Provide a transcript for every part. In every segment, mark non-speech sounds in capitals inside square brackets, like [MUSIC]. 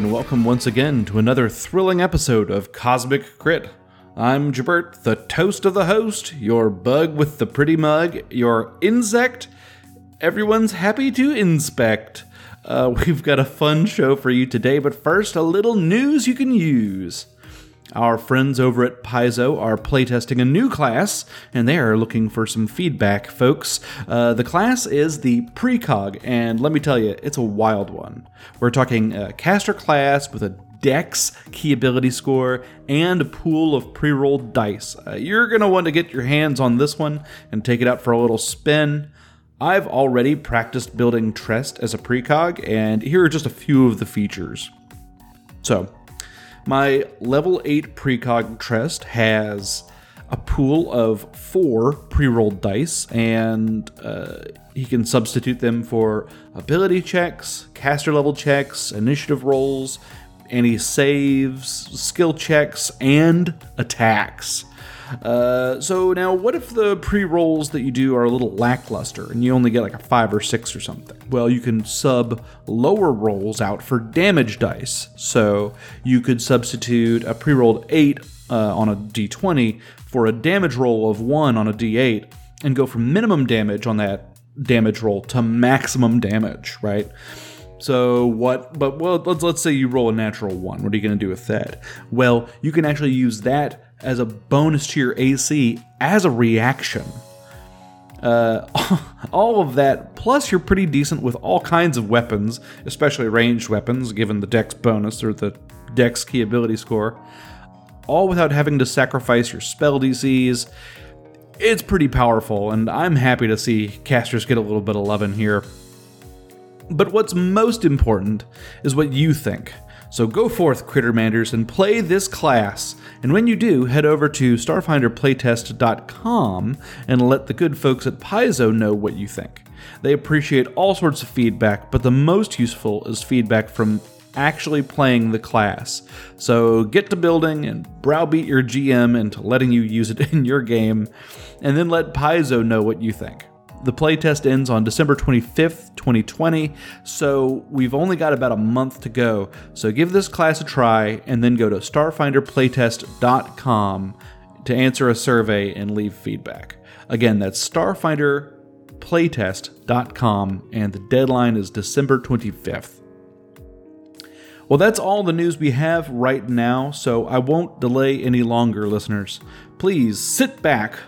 And welcome once again to another thrilling episode of Cosmic Crit. I'm Jabert, the toast of the host, your bug with the pretty mug, your insect everyone's happy to inspect. Uh, [LAUGHS] we've got a fun show for you today, but first, a little news you can use. Our friends over at Paizo are playtesting a new class, and they are looking for some feedback, folks. Uh, the class is the Precog, and let me tell you, it's a wild one. We're talking a caster class with a dex key ability score and a pool of pre rolled dice. Uh, you're going to want to get your hands on this one and take it out for a little spin. I've already practiced building Trest as a precog, and here are just a few of the features. So, my level 8 precog Trest has a pool of four pre rolled dice, and uh, he can substitute them for ability checks, caster level checks, initiative rolls, any saves, skill checks, and attacks. Uh, so now, what if the pre rolls that you do are a little lackluster and you only get like a five or six or something? Well, you can sub lower rolls out for damage dice. So you could substitute a pre rolled eight uh, on a d20 for a damage roll of one on a d8 and go from minimum damage on that damage roll to maximum damage, right? So what? But well, let's let's say you roll a natural one. What are you going to do with that? Well, you can actually use that as a bonus to your AC as a reaction. Uh, [LAUGHS] all of that, plus you're pretty decent with all kinds of weapons, especially ranged weapons, given the dex bonus or the dex key ability score, all without having to sacrifice your spell DCs. It's pretty powerful, and I'm happy to see casters get a little bit of love in here. But what's most important is what you think. So go forth, Crittermanders, and play this class. And when you do, head over to starfinderplaytest.com and let the good folks at Paizo know what you think. They appreciate all sorts of feedback, but the most useful is feedback from actually playing the class. So get to building and browbeat your GM into letting you use it [LAUGHS] in your game, and then let Paizo know what you think. The playtest ends on December 25th, 2020, so we've only got about a month to go. So give this class a try and then go to starfinderplaytest.com to answer a survey and leave feedback. Again, that's starfinderplaytest.com and the deadline is December 25th. Well, that's all the news we have right now, so I won't delay any longer, listeners. Please sit back,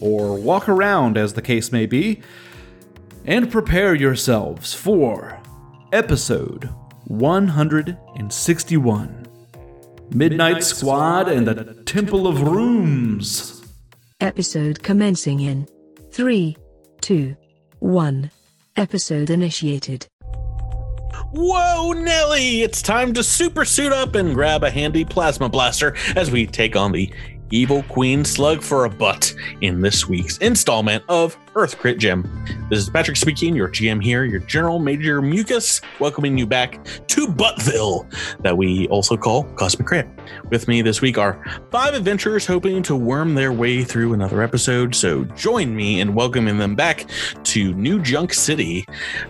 or walk around as the case may be, and prepare yourselves for episode 161 Midnight Squad and the Temple of Rooms. Episode commencing in 3, 2, 1. Episode initiated. Whoa, Nelly! It's time to super suit up and grab a handy plasma blaster as we take on the Evil Queen Slug for a butt in this week's installment of Earth Crit Gem. This is Patrick speaking, your GM here, your General Major Mucus, welcoming you back to Buttville, that we also call Cosmic Crit. With me this week are five adventurers hoping to worm their way through another episode. So join me in welcoming them back to New Junk City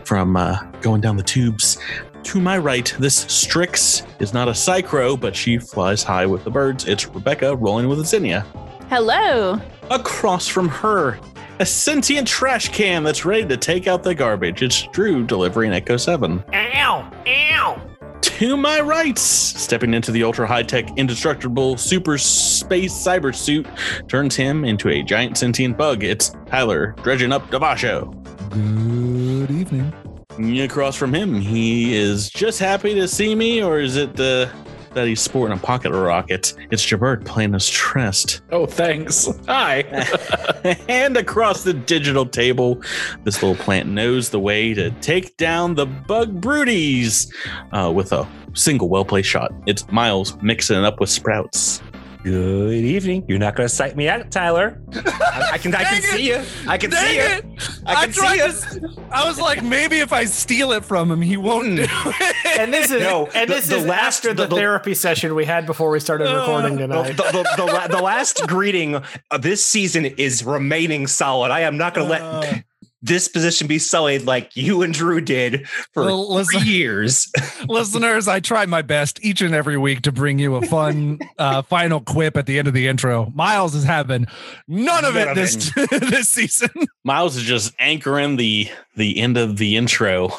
from uh, going down the tubes to my right, this Strix is not a Psychro, but she flies high with the birds. It's Rebecca rolling with a Zinnia. Hello. Across from her, a sentient trash can that's ready to take out the garbage. It's Drew delivering Echo 7. Ow! Ow! To my right, stepping into the ultra high tech, indestructible super space cyber suit, turns him into a giant sentient bug. It's Tyler dredging up Davasho. Good evening. Across from him, he is just happy to see me, or is it the that he's sporting a pocket rocket? It's Jabert playing his Trest. Oh, thanks. Hi. [LAUGHS] [LAUGHS] and across the digital table, this little plant knows the way to take down the bug broodies uh, with a single well placed shot. It's Miles mixing it up with Sprouts. Good evening. You're not going to cite me out, Tyler. I, I can, I can Dang see you. I can Dang see it. you. I can see you. to- I was like, maybe if I steal it from him, he won't do it. and this is No, and the- this the is last- after the, the- the- therapy session we had before we started recording The, tonight. the, the, the, la- the last greeting of this season is remaining solid. I am not going to Uh, let this position be sullied like you and Drew did for Well, listen- years. [LAUGHS] [LAUGHS] Listeners, I try my best each and every week to bring you a fun [LAUGHS] uh, final quip at the end of the intro. Miles is having none of None it of this this season. Miles is just anchoring the the end of the intro,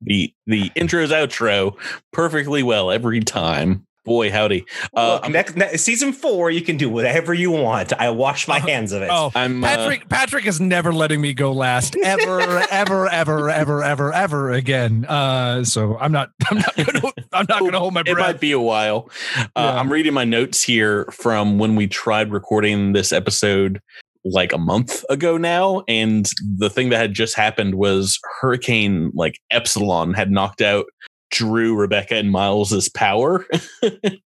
the the intro's outro perfectly well every time. Boy, howdy! Uh, Look, next, next season four, you can do whatever you want. I wash my hands of it. Oh, I'm uh, Patrick Patrick is never letting me go last ever [LAUGHS] ever ever ever ever ever again. Uh, so I'm not [LAUGHS] I'm not gonna I'm not gonna hold my breath. it might be a while. Uh, Yeah. I'm reading my notes here from when we tried recording this episode like a month ago now, and the thing that had just happened was Hurricane like Epsilon had knocked out Drew, Rebecca, and Miles's power. [LAUGHS]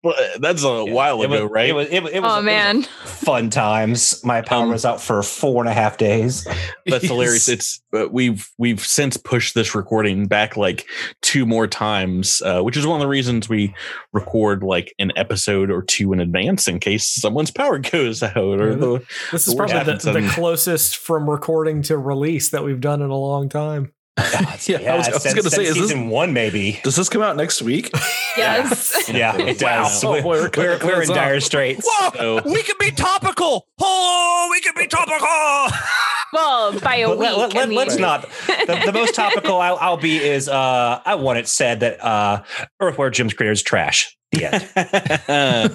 but that's a while It ago, was- right? It was, it, was- it was Oh it was man. fun times. My power Um, was out for four and a half days. [LAUGHS] That's hilarious. It's but we've we've since pushed this recording back like two more times, uh, which is one of the reasons we record like an episode or two in advance in case someone's power [LAUGHS] goes out or the This is probably the, the closest from recording to release that we've done in a long time. [LAUGHS] Yeah, I was- was gonna say, since is this- season one maybe. Does this come out next week? [LAUGHS] Yes. [LAUGHS] Yeah, it Wow. does. Oh, we're, boy, we're we're, we're in dire straits. Whoa, So- we can be topical. Oh, we can be topical. well, by a But week. let, I let, mean, us not. The, the most topical I'll, I'll be is uh, I want it said that uh, Earthworm Jim's creator is trash. The end.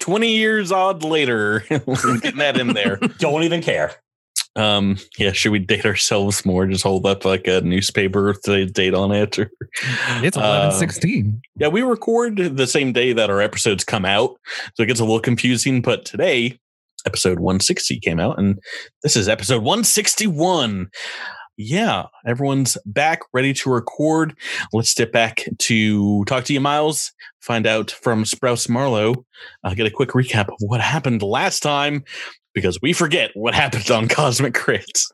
20 years odd later getting that in there Don't even care. Um yeah should we date ourselves more just hold up like a newspaper with the date on it or It's Uh, eleven sixteen. yeah we record the same day that our episodes come out so it gets a little confusing but today episode 160 came out and this is episode 161 yeah everyone's back ready to record let's step back to talk to you miles find out from Sprouts Marlowe, uh, get a quick recap of what happened last time because we forget what happened on Cosmic Crits.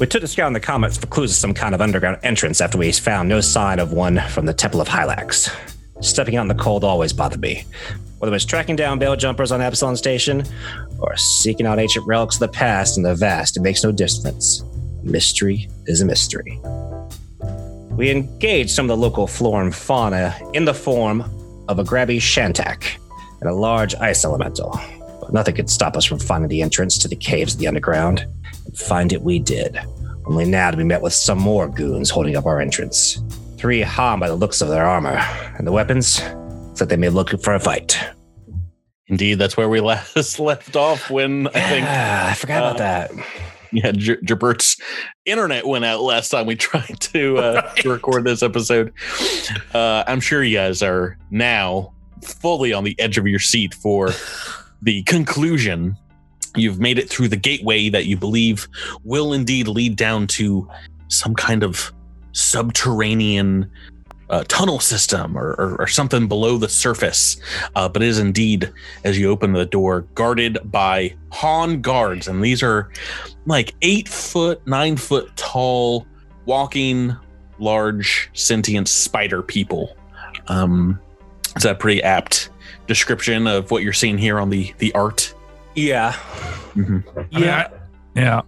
We took a scout in the comets for clues of some kind of underground entrance after we found no sign of one from the Temple of Hylax. Stepping out in the cold always bothered me. Whether it was tracking down bail jumpers on Absalom Station or seeking out ancient relics of the past in the vast, it makes no difference. Mystery is a mystery. We engaged some of the local flora and fauna in the form of a grabby shantak and a large ice elemental. But nothing could stop us from finding the entrance to the caves of the underground. And find it we did. Only now to be met with some more goons holding up our entrance. Three harmed by the looks of their armor, and the weapons, so that they may look for a fight. Indeed, that's where we [LAUGHS] last left off when I think I forgot about uh, that. yeah, J- Jabert's internet went out last time we [LAUGHS] tried to, uh, to record this episode. Uh, I'm sure you guys are now fully on the edge of your seat for [SIGHS] the conclusion. You've made it through the gateway that you believe will indeed lead down to some kind of subterranean uh, tunnel system or, or, or something below the surface. Uh, but it is indeed, as you open the door, guarded by Haan guards. And these are like eight foot, nine foot tall, walking large sentient spider people. Um, is that a pretty apt description of what you're seeing here on the the art? Yeah. Mhm. Yeah, yeah.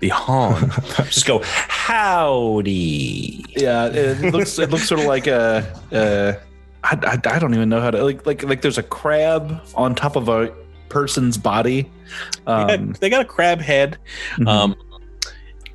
The Haan. [LAUGHS] Just go, howdy. Yeah, it looks it looks sort of like a. Uh, I, I, I don't even know how to like like like there's a crab on top of a person's body. they, got, Um, they got a crab head. mhm. Um,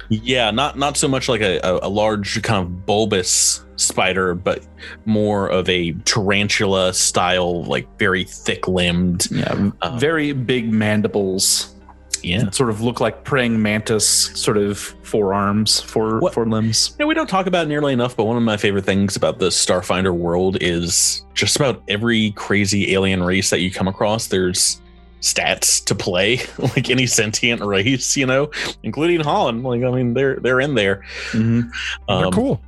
yeah, not not so much like a, a, a large kind of bulbous spider, but more of a tarantula style, like very thick limbed. yeah, um, very big mandibles. Yeah. sort of look like praying mantis sort of forearms, for What- forelimbs. Yeah, we don't talk about it nearly enough, but one of my favorite things about the Starfinder world is just about every crazy alien race that you come across, there's stats to play, [LAUGHS] like any sentient race, you know, including Haan. Like, I mean, they're they're in there. Mhm. They're Um, cool.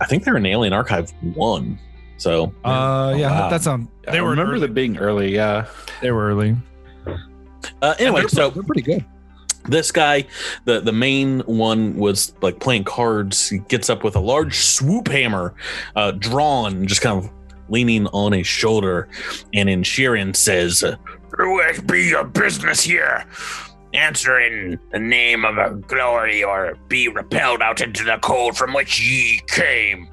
I think they're in Alien Archive one. So Uh, yeah, wow. that sounds. They I were remember early. them being early. Yeah, They were early. Uh, anyway, they're, so they're pretty good. this guy the the main one was like playing cards he gets up with a large swoop hammer uh drawn just kind of leaning on his shoulder and in Shirren says Would be your business here? Answer in the name of a glory, or be repelled out into the cold from which ye came.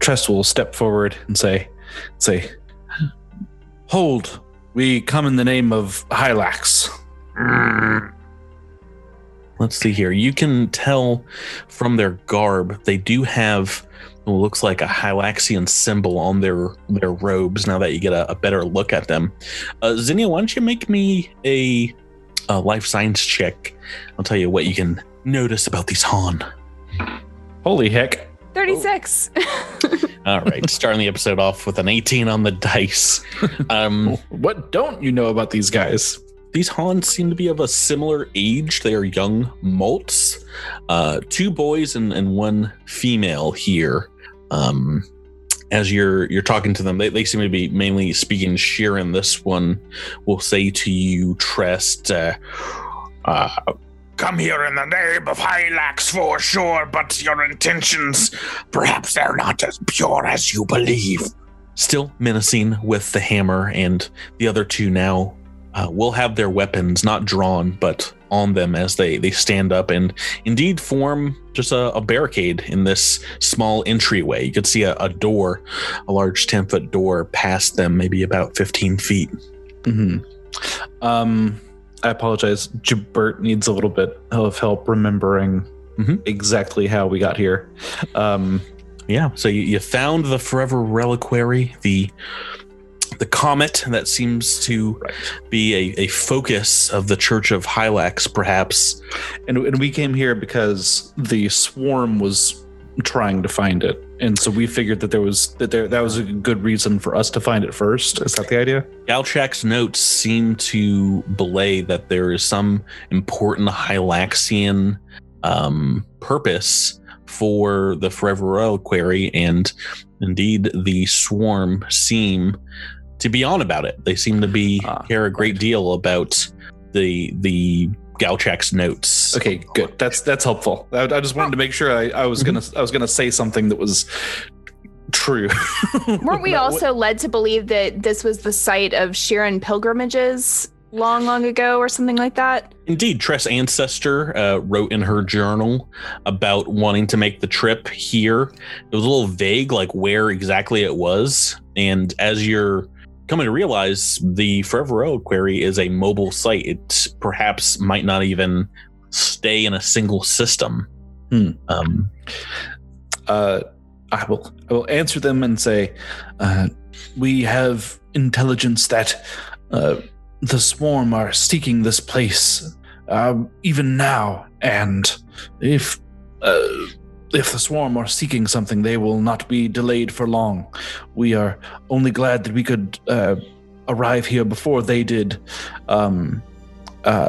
Trest will step forward and say, "Say, hold. We come in the name of Hylax." Let's see here. You can tell from their garb they do have what looks like a Hylaxian symbol on their their robes. Now that you get a, a better look at them, uh, Zinnia, why don't you make me a, a life science check? I'll tell you what you can notice about these Haan. Holy heck! 36. [LAUGHS] All right, starting the episode off with an 18 on the dice. Um, [LAUGHS] What don't you know about these guys? these Haans seem to be of a similar age. They are young malts, uh, two boys and, and one female here. Um, as you're you're talking to them, they, they seem to be mainly speaking Shirren. This one will say to you, Trest, uh, uh, come here in the name of Hylax for sure, but your intentions, perhaps they're not as pure as you believe. still menacing with the hammer, and the other two now uh, will have their weapons not drawn but on them as they they stand up and indeed form just a, a barricade in this small entryway. You could see a, a door, a large ten foot door past them, maybe about fifteen feet. hmm Um, I apologize. Jabert needs a little bit of help remembering Mhm. exactly how we got here. Um, Yeah, so you, you found the forever reliquary, the the comet that seems to be a, a focus of the Church of Hylax, perhaps. and, and we came here because the swarm was trying to find it, and so we figured that there was that there that was a good reason for us to find it first. Is that the idea? Galchak's notes seem to belay that there is some important Hylaxian um, purpose for the Forever Reliquary, and indeed the swarm seem to be on about it. They seem to be Ah, care a great deal about the the Galchak's notes. Okay, good. That's that's helpful. I, I just wanted to make sure I, I was gonna I was gonna say something that was true. [LAUGHS] Weren't we That also led to believe that this was the site of Sharon pilgrimages long, long ago or something like that? Indeed, Tress Ancestor uh, wrote in her journal about wanting to make the trip here. It was a little vague, like where exactly it was. And as you're coming to realize, the Forever Reliquary is a mobile site. It perhaps might not even stay in a single system. Hmm. Um, uh, I will I will answer them and say, uh, we have intelligence that uh, the swarm are seeking this place um, even now, and if uh, if the swarm are seeking something, they will not be delayed for long. We are only glad that we could uh, arrive here before they did. Um, uh,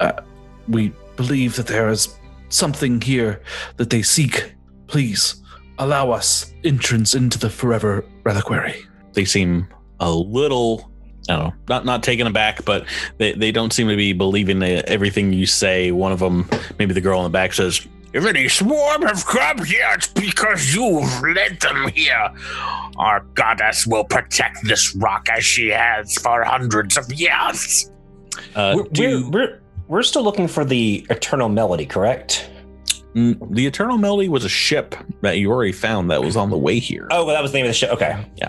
uh, we believe that there is something here that they seek. Please allow us entrance into the forever reliquary. they seem a little I don't know, not not taken aback, but they, they don't seem to be believing everything you say. One of them, maybe the girl in the back, says, If any swarm have come here, it's because you've led them here. Our goddess will protect this rock as she has for hundreds of years. uh, we're, "Do we're, we're, we're still looking for the Eternal Melody, correct? Mm, the Eternal Melody was a ship that you already found that was on the way here. Oh, well, that was the name of the ship. Okay. Yeah.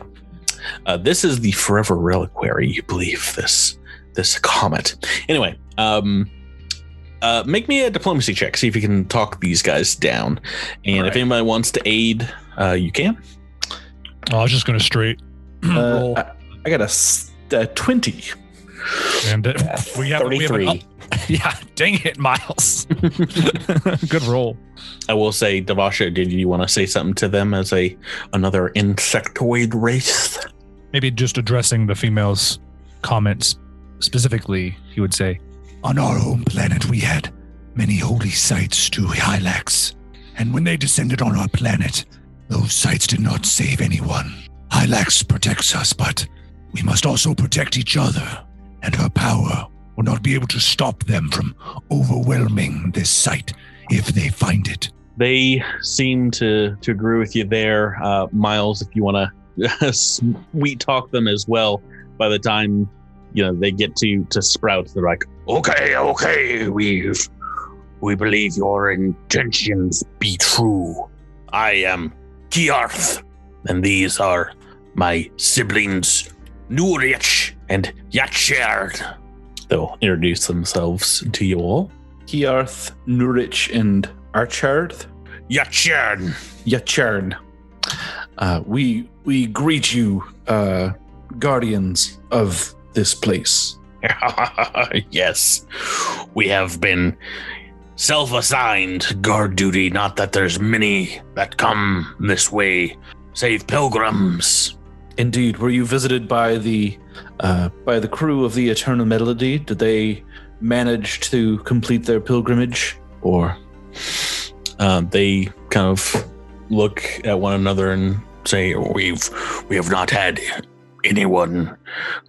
Uh, this is the Forever Reliquary. You believe this this comet. Anyway, um, uh, make me a diplomacy check. See if you can talk these guys down. And if anybody wants to aid, uh, you can. Oh, I was just gonna straight [CLEARS THROAT] Uh, roll, I, I got a 20. and it, we have we have an 33. [LAUGHS] yeah, dang it, Miles. [LAUGHS] Good roll. I will say, Devasha, did you want to say something to them as a another insectoid race? Maybe just addressing the female's comments specifically, he would say, On our home planet, we had many holy sites to Hylax. And when they descended on our planet, those sites did not save anyone. Hylax protects us, but we must also protect each other. And her power will not be able to stop them from overwhelming this site if they find it. They seem to to agree with you there, uh, Miles. If you want to [LAUGHS] sweet talk them as well, by the time you know they get to to sprout. They're like, Okay, okay, we've we believe your intentions be true. I am Kiarth, and these are my siblings, Nurich and Yacherd. they'll introduce themselves to you all. Kiarth, Nurich, and Archard. Yacherd. Yachern. Uh, we we greet you, uh, guardians of this place. [LAUGHS] yes, we have been self assigned guard duty. Not that there's many that come this way, save pilgrims. Indeed, were you visited by the uh, by the crew of the Eternal Melody? Did they manage to complete their pilgrimage, or Uh, they kind of look at one another and Say we've we have not had anyone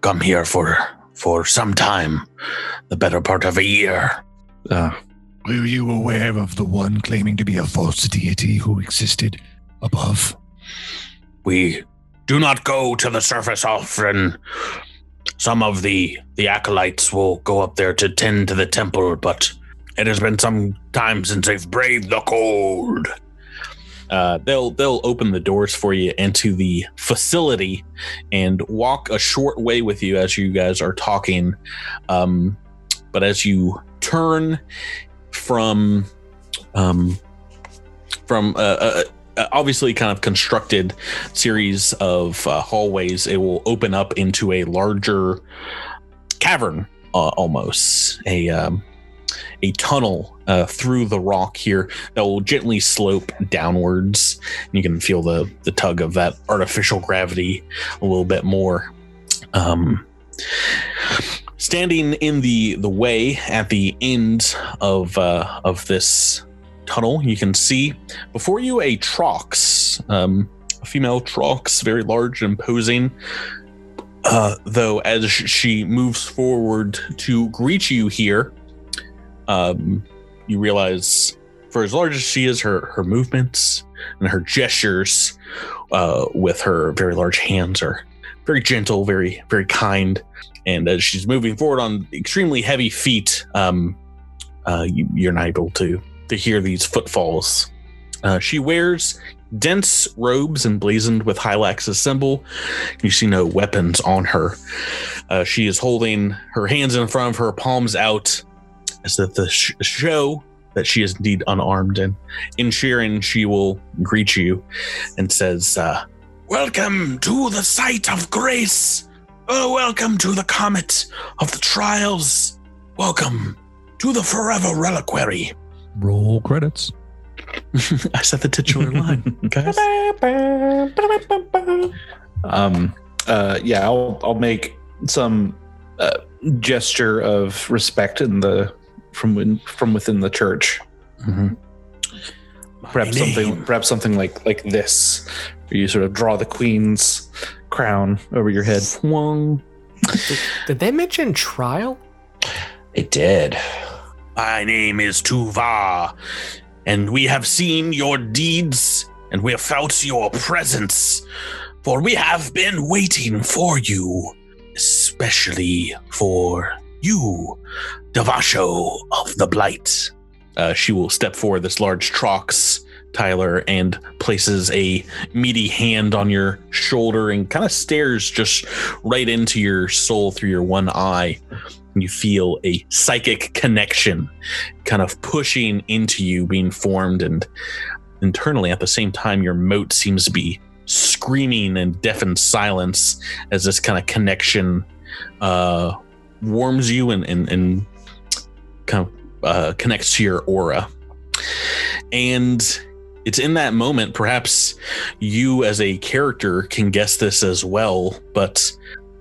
come here for for some time, the better part of a year. uh, Were you aware of the one claiming to be a false deity who existed above? We do not go to the surface often. Some of the the acolytes will go up there to tend to the temple, but it has been some time since they've braved the cold. Uh, they'll they'll open the doors for you into the facility and walk a short way with you as you guys are talking. Um, but as you turn from um, from uh, uh, obviously kind of constructed series of uh, hallways, it will open up into a larger cavern, almost a um, a tunnel uh, through the rock here that will gently slope downwards. You can feel the the tug of that artificial gravity a little bit more. Um, standing in the the way at the end of uh, of this tunnel, you can see before you a Trox, um, a female Trox, very large and imposing. Uh, though, as she moves forward to greet you here, um, you realize for as large as she is, her her movements and her gestures uh, with her very large hands are very gentle, very very kind. And as she's moving forward on extremely heavy feet, um, uh, you, you're not able to to hear these footfalls. Uh, she wears dense robes emblazoned with Hylax's symbol. You see no weapons on her. Uh, she is holding her hands in front of her, palms out, as that the sh- show that she is indeed unarmed. And in Shirren, she will greet you and says, uh, Welcome to the site of grace. Oh, welcome to the comet of the trials. Welcome to the forever reliquary. Roll credits. [LAUGHS] I said the titular [LAUGHS] line, guys. um, uh, yeah, I'll I'll make some uh, gesture of respect in the from within, from within the church. Mhm. Perhaps something, perhaps something like like this, where you sort of draw the queen's crown over your head. Swung. Did they mention trial? It did. My name is Tuva, and we have seen your deeds, and we have felt your presence, for we have been waiting for you, especially for you, Devasho of the Blight. Uh, she will step forward, this large Trox, Tyler, and places a meaty hand on your shoulder and kind of stares just right into your soul through your one eye. And you feel a psychic connection kind of pushing into you, being formed. And internally, at the same time, your moat seems to be screaming in deafened silence as this kind of connection uh, warms you and, and, and kind of uh, connects to your aura. And it's in that moment, perhaps you as a character can guess this as well, but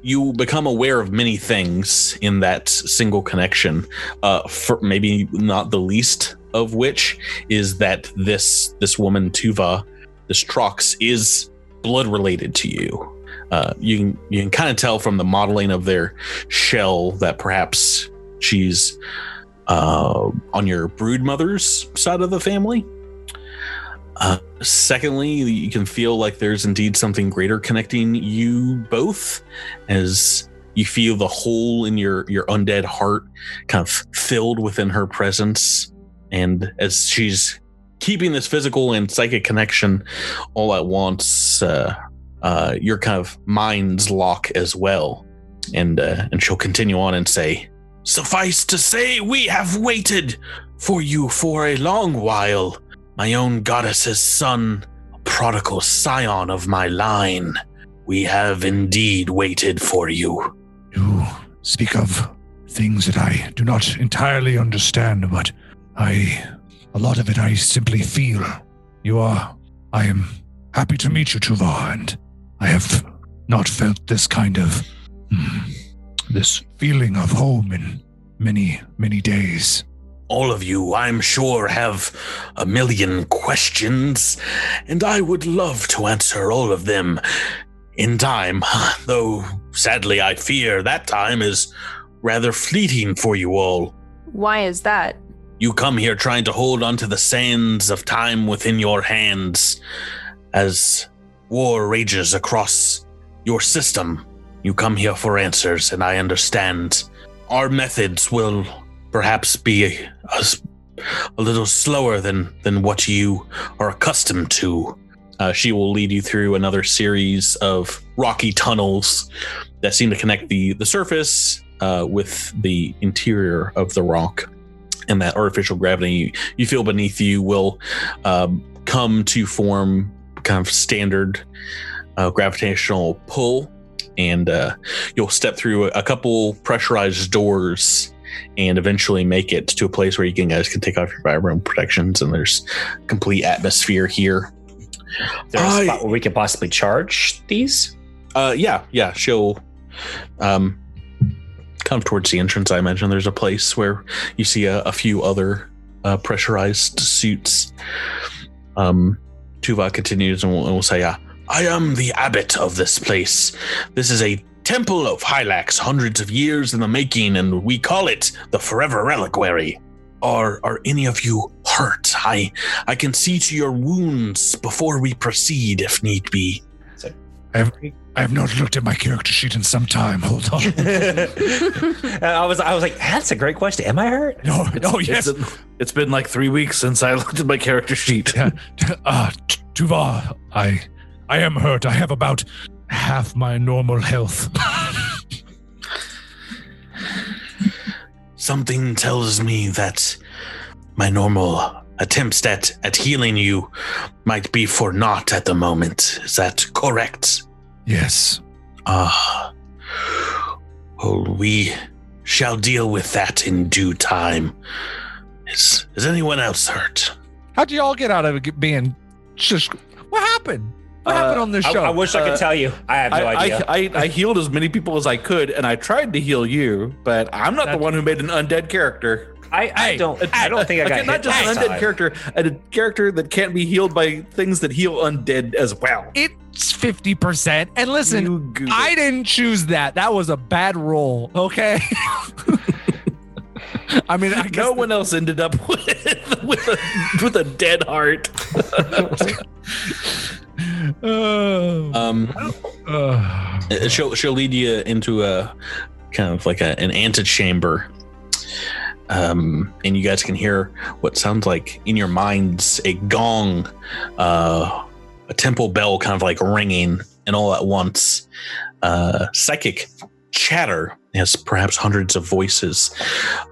you become aware of many things in that single connection. Uh, for maybe not the least of which is that this this woman Tuva, this Trox, is blood related to you. Uh, you can you can kind of tell from the modeling of their shell that perhaps she's uh, on your brood mother's side of the family. Uh, secondly, you can feel like there's indeed something greater connecting you both, as you feel the hole in your your undead heart kind of filled within her presence and as she's keeping this physical and psychic connection all at once uh, uh, your kind of minds lock as well and uh, and she'll continue on and say suffice to say we have waited for you for a long while my own goddess's son prodigal scion of my line we have indeed waited for you You speak of things that I do not entirely understand, but I. A lot of it I simply feel. You are. I am happy to meet you, Tuvar, and I have not felt this kind of. hmm, this feeling of home in many, many days. All of you, I'm sure, have a million questions, and I would love to answer all of them in time, [LAUGHS] though sadly I fear that time is rather fleeting for you all. Why is that? You come here trying to hold onto the sands of time within your hands as war rages across your system. You come here for answers, and I understand. Our methods will perhaps be a, a, a little slower than, than what you are accustomed to. Uh, she will lead you through another series of rocky tunnels that seem to connect the, the surface uh, with the interior of the rock and that artificial gravity you feel beneath you will um, come to form kind of standard uh, gravitational pull and uh, you'll step through a couple pressurized doors and eventually make it to a place where you can guys can take off your vibram protections and there's complete atmosphere here. Is there a I- spot where we could possibly charge these? uh yeah yeah she'll um come towards the entrance i imagine. There's a place where you see a, a few other uh, pressurized suits. Um tuva continues and will, and will say uh, i am the abbot of this place. This is a temple of hylax hundreds of years in the making and we call it the forever reliquary. Are are any of you hurt? I i can see to your wounds before we proceed if need be I have not looked at my character sheet in some time. Hold on. [LAUGHS] I was I was like, that's a great question. Am I hurt? No, no, yes. It's, it's been like three weeks since I [LAUGHS] looked at my character sheet. Yeah. Uh, T- Tuvar, I, I am hurt. I have about half my normal health. [LAUGHS] Something tells me that my normal attempts at, at healing you might be for naught at the moment. Is that correct? Yes. Ah. well, we shall deal with that in due time. Is, is anyone else hurt? How'd you all get out of it being just what happened? What Uh, happened on this show? I wish I could Uh, tell you. I have no I, idea. I, I, I healed as many people as I could, and I tried to heal you, but I'm not the one who made an undead character. I, I Hey, don't. I don't think I got not hit just an undead time. character, a character that can't be healed by things that heal undead as well. it's fifty percent. And listen, I didn't choose that. That was a bad roll. Okay. [LAUGHS] I mean, I guess no one else ended up [LAUGHS] with with a with a dead heart. Oh, um uh, Uh, she'll she'll lead you into a kind of like a, an antechamber um and you guys can hear what sounds like in your minds a gong uh a temple bell kind of like ringing and all at once uh psychic chatter as perhaps hundreds of voices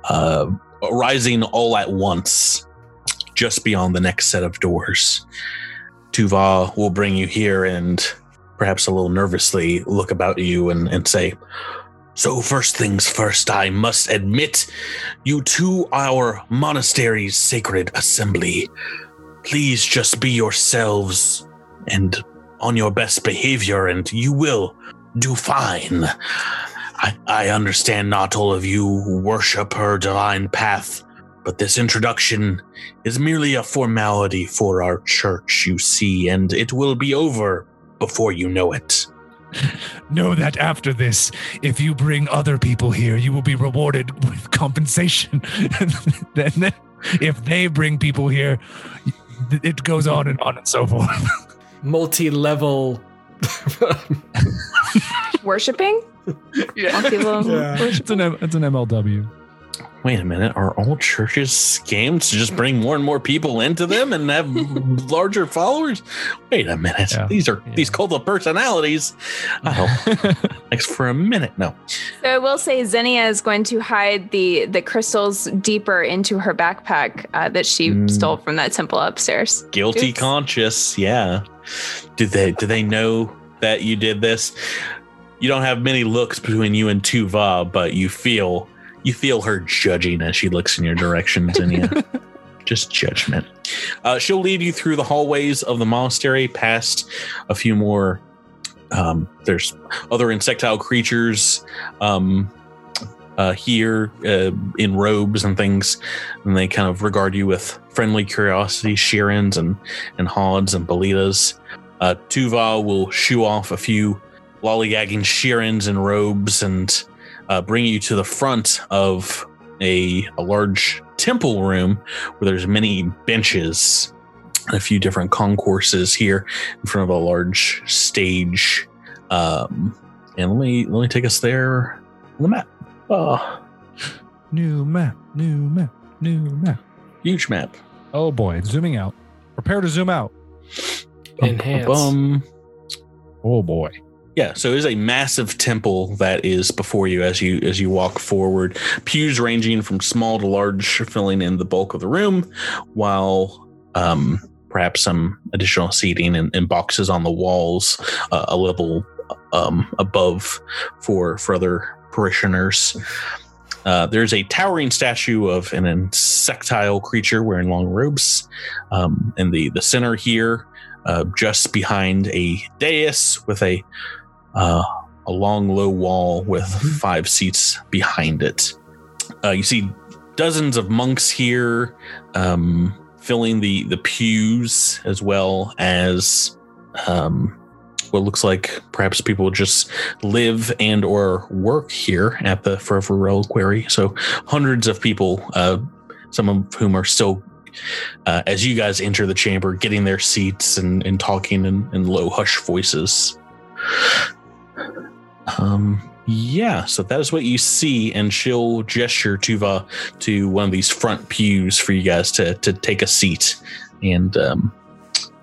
uh rising all at once just beyond the next set of doors. Tuva will bring you here and perhaps a little nervously look about you and, and say, So, first things first, I must admit you to our monastery's sacred assembly. Please just be yourselves and on your best behavior, and you will do fine. I, I understand not all of you worship her divine path, but this introduction is merely a formality for our church, you see, and it will be over before you know it. [LAUGHS] Know that after this, if you bring other people here, you will be rewarded with compensation. and [LAUGHS] then if they bring people here, it goes on and on and so forth. [LAUGHS] Multi level. Worshipping? Monkey Lung Yeah. It's an M- it's an MLW. Wait a minute. Are all churches scams to just bring more and more people into them and have [LAUGHS] larger followers? Wait a minute. Yeah. These are Yeah. these cult of personalities. [LAUGHS] Oh, thanks for a minute. No. So I will say Zinnia is going to hide the the crystals deeper into her backpack uh, that she Mm. stole from that temple upstairs. Guilty Oops. conscious. Yeah. Do they do they know that you did this? You don't have many looks between you and Tuva, but you feel you feel her judging as she looks in your direction, Zinnia. [LAUGHS] Just judgment. Uh, she'll lead you through the hallways of the monastery, past a few more. Um, there's other insectile creatures um, uh, here uh, in robes and things, and they kind of regard you with friendly curiosity. Shirrens and and Hods and Bolitas. Uh, Tuva will shoo off a few lollygagging Shirrens in robes and uh, bring you to the front of a, a large temple room where there's many benches and a few different concourses here in front of a large stage. Um, and let me let me take us there on the map. Oh, new map, new map, new map. huge map. Oh boy, zooming out. Prepare to zoom out. Enhance. Bum. Oh boy. Yeah, so it is a massive temple that is before you as you as you walk forward. Pews ranging from small to large, filling in the bulk of the room, while um, perhaps some additional seating and, and boxes on the walls, uh, a level um, above for for other parishioners. Uh, there's a towering statue of an insectile creature wearing long robes um, in the the center here, uh, just behind a dais with a uh, a long, low wall with five seats behind it. Uh, you see dozens of monks here, um, filling the the pews as well as um, what looks like perhaps people just live and or work here at the Forever Reliquary. So hundreds of people, uh, some of whom are still. Uh, as you guys enter the chamber, getting their seats and, and talking in, in low hush voices. Um, yeah, so that is what you see, and she'll gesture Tuva to one of these front pews for you guys to to take a seat and um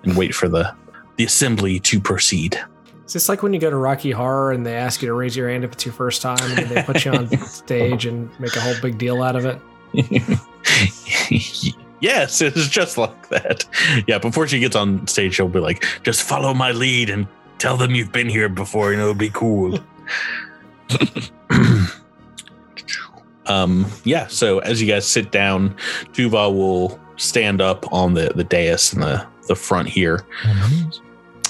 and wait for the the assembly to proceed. Is this like when you go to Rocky Horror and they ask you to raise your hand if it's your first time and they put you on [LAUGHS] stage and make a whole big deal out of it? [LAUGHS] yes, it's just like that. Yeah, before she gets on stage, she'll be like, "Just follow my lead and tell them you've been here before, and it'll be cool." [COUGHS] um, yeah. So as you guys sit down, Tuva will stand up on the the dais in the the front here,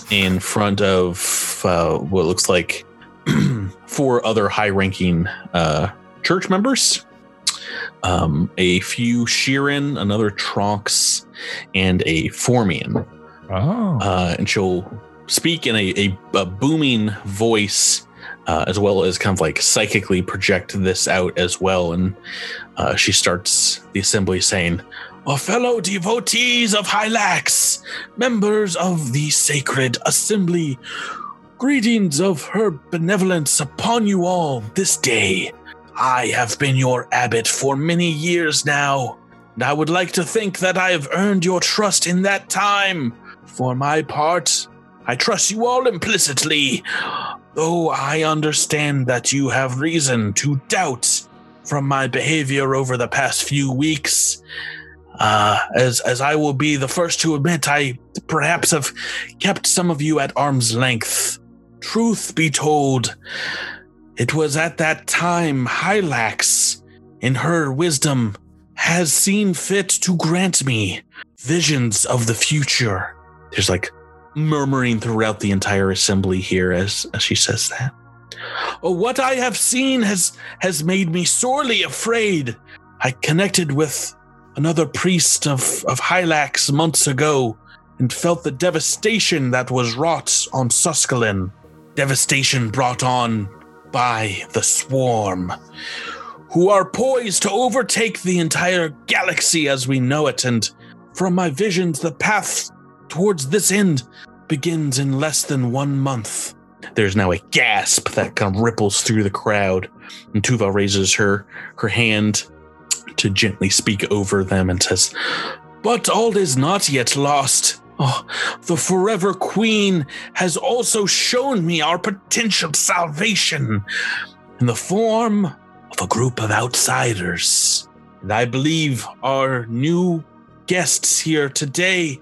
in front of uh, what looks like [CLEARS THROAT] four other high-ranking uh, church members um, a few Shirren, another Trox, and a Formian. Oh. Uh, and she'll speak in a, a, a booming voice, uh, as well as kind of like psychically project this out as well. And uh, she starts the assembly saying, "O fellow devotees of Hylax, members of the sacred assembly, greetings of her benevolence upon you all this day. I have been your abbot for many years now, and I would like to think that I have earned your trust in that time. For my part, I trust you all implicitly, though I understand that you have reason to doubt from my behavior over the past few weeks. Uh, as as I will be the first to admit, I perhaps have kept some of you at arm's length. Truth be told, it was at that time Hylax, in her wisdom, has seen fit to grant me visions of the future. There's like murmuring throughout the entire assembly here as, as she says that. Oh, what I have seen has has made me sorely afraid. I connected with another priest of, of Hylax months ago and felt the devastation that was wrought on Suskalin. Devastation brought on by the swarm, who are poised to overtake the entire galaxy as we know it. And from my visions, the path towards this end begins in less than one month. There's now a gasp that kind of ripples through the crowd, and Tuva raises her her hand to gently speak over them and says, "But all is not yet lost. Oh, the Forever Queen has also shown me our potential salvation in the form of a group of outsiders. And I believe our new guests here today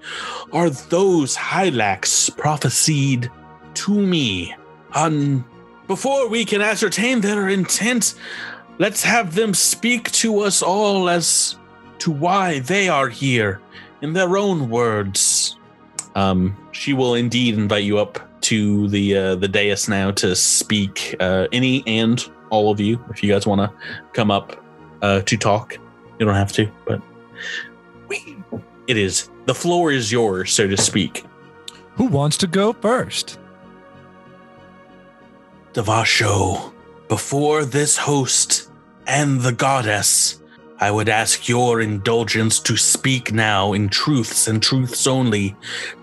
are those Hylax prophesied to me. And before we can ascertain their intent, let's have them speak to us all as to why they are here in their own words. Um, she will indeed invite you up to the uh, the dais now to speak. Uh, any and all of you, if you guys want to come up uh, to talk, you don't have to, but it is the floor is yours, so to speak. Who wants to go first? Devasho, before this host and the goddess, I would ask your indulgence to speak now in truths and truths only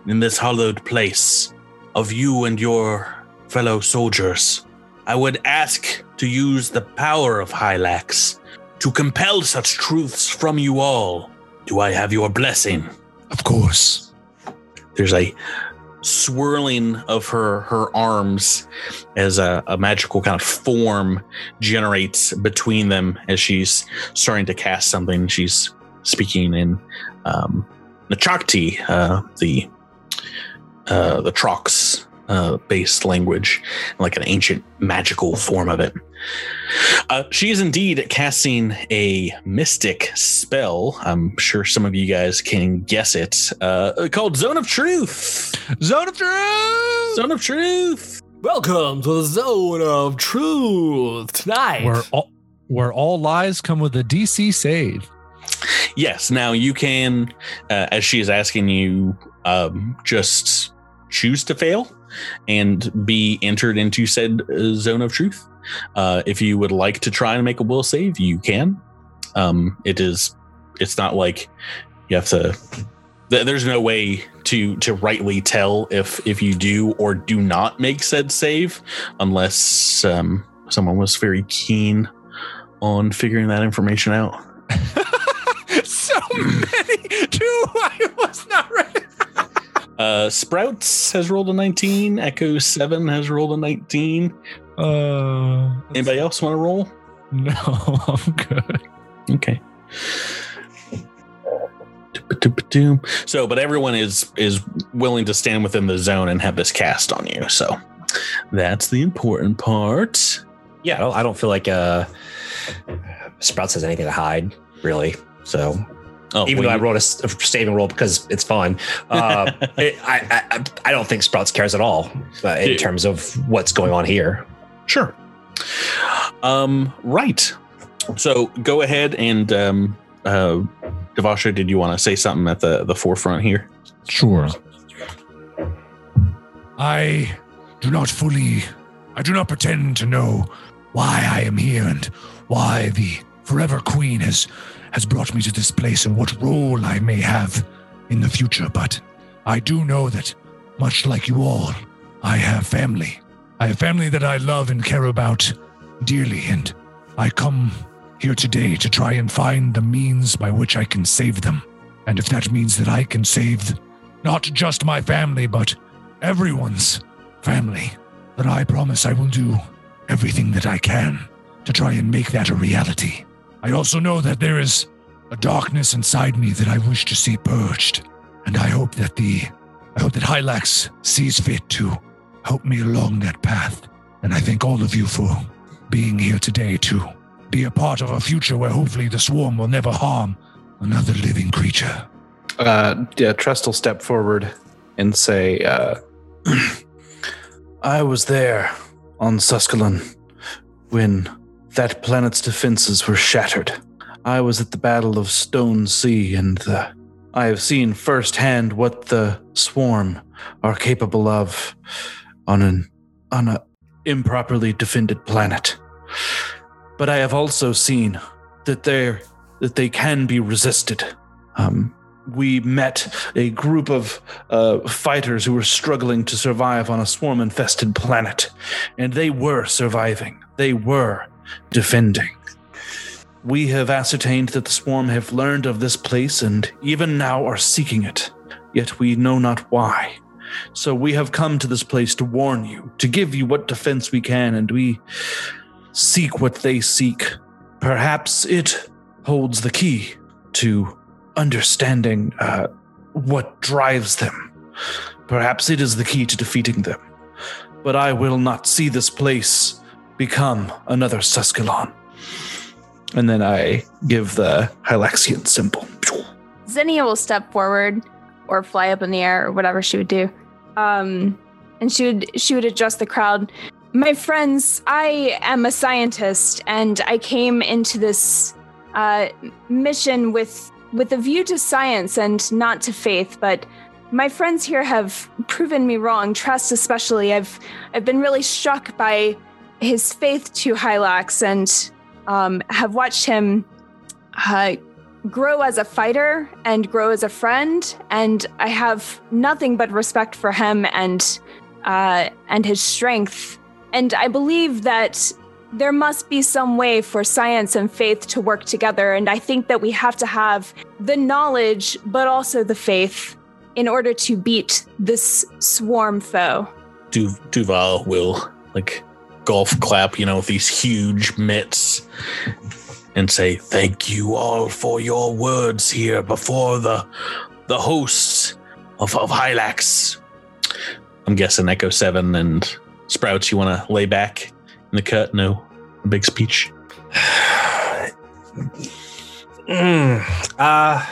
in this hallowed place of you and your fellow soldiers. I would ask to use the power of Hylax to compel such truths from you all. Do I have your blessing? Of course. There's a swirling of her her arms as a, a magical kind of form generates between them as she's starting to cast something. She's speaking in um, Nachakti, uh, the uh, the Trox uh, based language, like an ancient magical form of it. Uh, she is indeed casting a mystic spell. I'm sure some of you guys can guess it. Uh, called Zone of Truth. Zone of Truth! Zone of Truth. Welcome to the zone of truth tonight. Where all, where all lies come with a DC save. Yes. Now you can, uh, as she is asking you, um, just choose to fail and be entered into said uh, zone of truth. Uh, if you would like to try and make a will save, you can. Um, it is. It's not like you have to. th- There's no way to to rightly tell if if you do or do not make said save, unless um, someone was very keen on figuring that information out. [LAUGHS] so many. [LAUGHS] Two. I was not. Uh, Sprouts has rolled a 19. Echo 7 has rolled a 19. Uh, Anybody else want to roll? no, [LAUGHS] I'm good. Okay. So, but everyone is is willing to stand within the zone and have this cast on you. So, that's the important part. Yeah, I don't, I don't feel like uh, Sprouts has anything to hide, really. So Oh, even well, though I you- wrote a, s- a saving roll because it's fun, uh, [LAUGHS] it, I, I I don't think Sprouts cares at all uh, in Yeah. terms of what's going on here. Sure. Um, right. So go ahead and um, uh, Devasha, did you want to say something at the the forefront here? Sure. I do not fully, I do not pretend to know why I am here and why the Forever Queen has has brought me to this place and what role I may have in the future. But I do know that, much like you all, I have family. I have family that I love and care about dearly, and I come here today to try and find the means by which I can save them. And if that means that I can save not just my family, but everyone's family, then I promise I will do everything that I can to try and make that a reality. I also know that there is a darkness inside me that I wish to see purged, and I hope that the I hope that Hylax sees fit to help me along that path. And I thank all of you for being here today to be a part of a future where hopefully the swarm will never harm another living creature. Uh, yeah, Trest will step forward and say, uh, I was there on Suskalon when that planet's defenses were shattered. I was at the Battle of Stone Sea, and uh, I have seen firsthand what the swarm are capable of on an on a improperly defended planet. But I have also seen that they that they can be resisted. Um, we met a group of uh, fighters who were struggling to survive on a swarm infested planet, and they were surviving. They were defending. We have ascertained that the swarm have learned of this place and even now are seeking it, yet we know not why. So we have come to this place to warn you, to give you what defense we can, and we seek what they seek. Perhaps it holds the key to understanding uh, what drives them. Perhaps it is the key to defeating them. But I will not see this place become another Suskalon. And then I give the Hylaxian symbol. Zinnia will step forward or fly up in the air or whatever she would do. Um, and she would she would address the crowd. My friends, I am a scientist, and I came into this uh, mission with with a view to science and not to faith. But my friends here have proven me wrong. Trest, especially, I've I've been really struck by his faith to Hylax and um, have watched him uh, grow as a fighter and grow as a friend. And I have nothing but respect for him and uh, and his strength. And I believe that there must be some way for science and faith to work together. And I think that we have to have the knowledge, but also the faith in order to beat this swarm foe. Du- Duval will like golf clap, you know, with these huge mitts and say, Thank you all for your words here before the the hosts of, of Hylax. I'm guessing Echo 7 and Sprouts, you want to lay back in the cut? No, a big speech. [SIGHS] Mm, uh,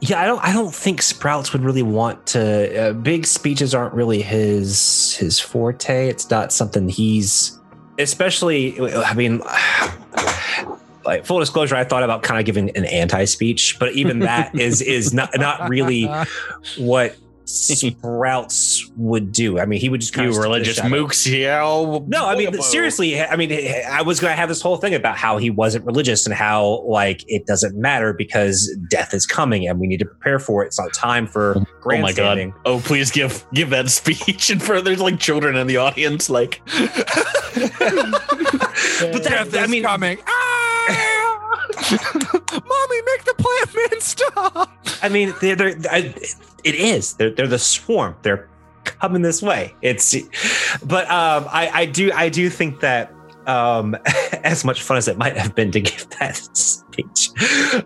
yeah, I don't. I don't think Sprouts would really want to. Uh, big speeches aren't really his his forte. It's not something he's, especially. I mean, [SIGHS] like full disclosure, I thought about kind of giving an anti speech, but even that is is not not really [LAUGHS] what Sprouts would do. I mean, he would just kind You of religious mooks, yeah. no, I mean seriously. I mean, I was going to have this whole thing about how he wasn't religious and how like it doesn't matter because death is coming and we need to prepare for it. It's not time for Oh my god! grandstanding. Oh, please give give that [LAUGHS] speech. And for there's like children in the audience, like [LAUGHS] But that, Death I is mean, coming. Ah! [LAUGHS] Mommy, make the plant man stop. I mean, they're, they're, I, it is. They're, they're the swarm. They're coming this way. It's, but um, I, I do, I do think that um, [LAUGHS] as much fun as it might have been to give [LAUGHS] that speech,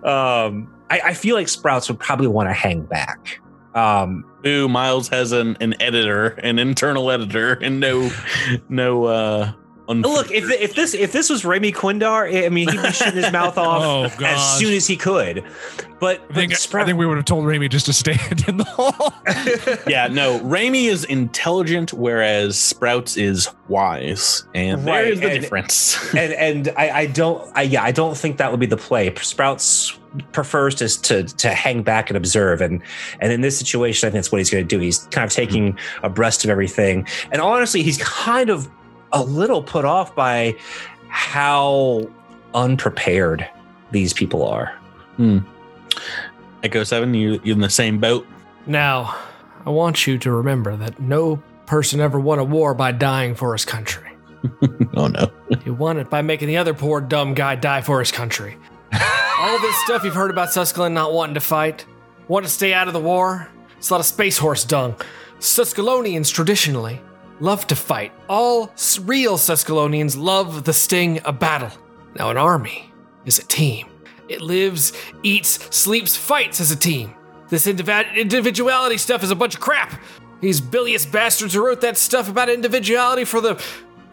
um, I, I feel like Sprouts would probably want to hang back. Um, Ooh, Miles has an, an editor, an internal editor, and no, no. uh look, if if this if this was Remy Quindar, I mean, he'd be shooting his mouth [LAUGHS] off Oh, as soon as he could. But, I think, but I think we would have told Remy just to stand in the hall. [LAUGHS] yeah, no. Remy is intelligent, whereas Sprouts is wise, and Right, there's the and- difference. [LAUGHS] and and I, I don't I yeah I don't think that would be the play. Sprouts prefers to to to hang back and observe, and and in this situation, I think that's what he's going to do. He's kind of taking hmm. abreast of everything, and honestly, he's kind of a little put off by how unprepared these people are. Hmm. Echo Seven, you you in the same boat? Now, I want you to remember that no person ever won a war by dying for his country. [LAUGHS] Oh no. He won it by making the other poor dumb guy die for his country. [LAUGHS] All this stuff you've heard about Suskalon not wanting to fight, want to stay out of the war, it's a lot of space horse dung. Suskalonians traditionally love to fight. All real Suskalonians love the sting of battle. Now, an army is a team. It lives, eats, sleeps, fights as a team. This indiv- individuality stuff is a bunch of crap. These bilious bastards who wrote that stuff about individuality for the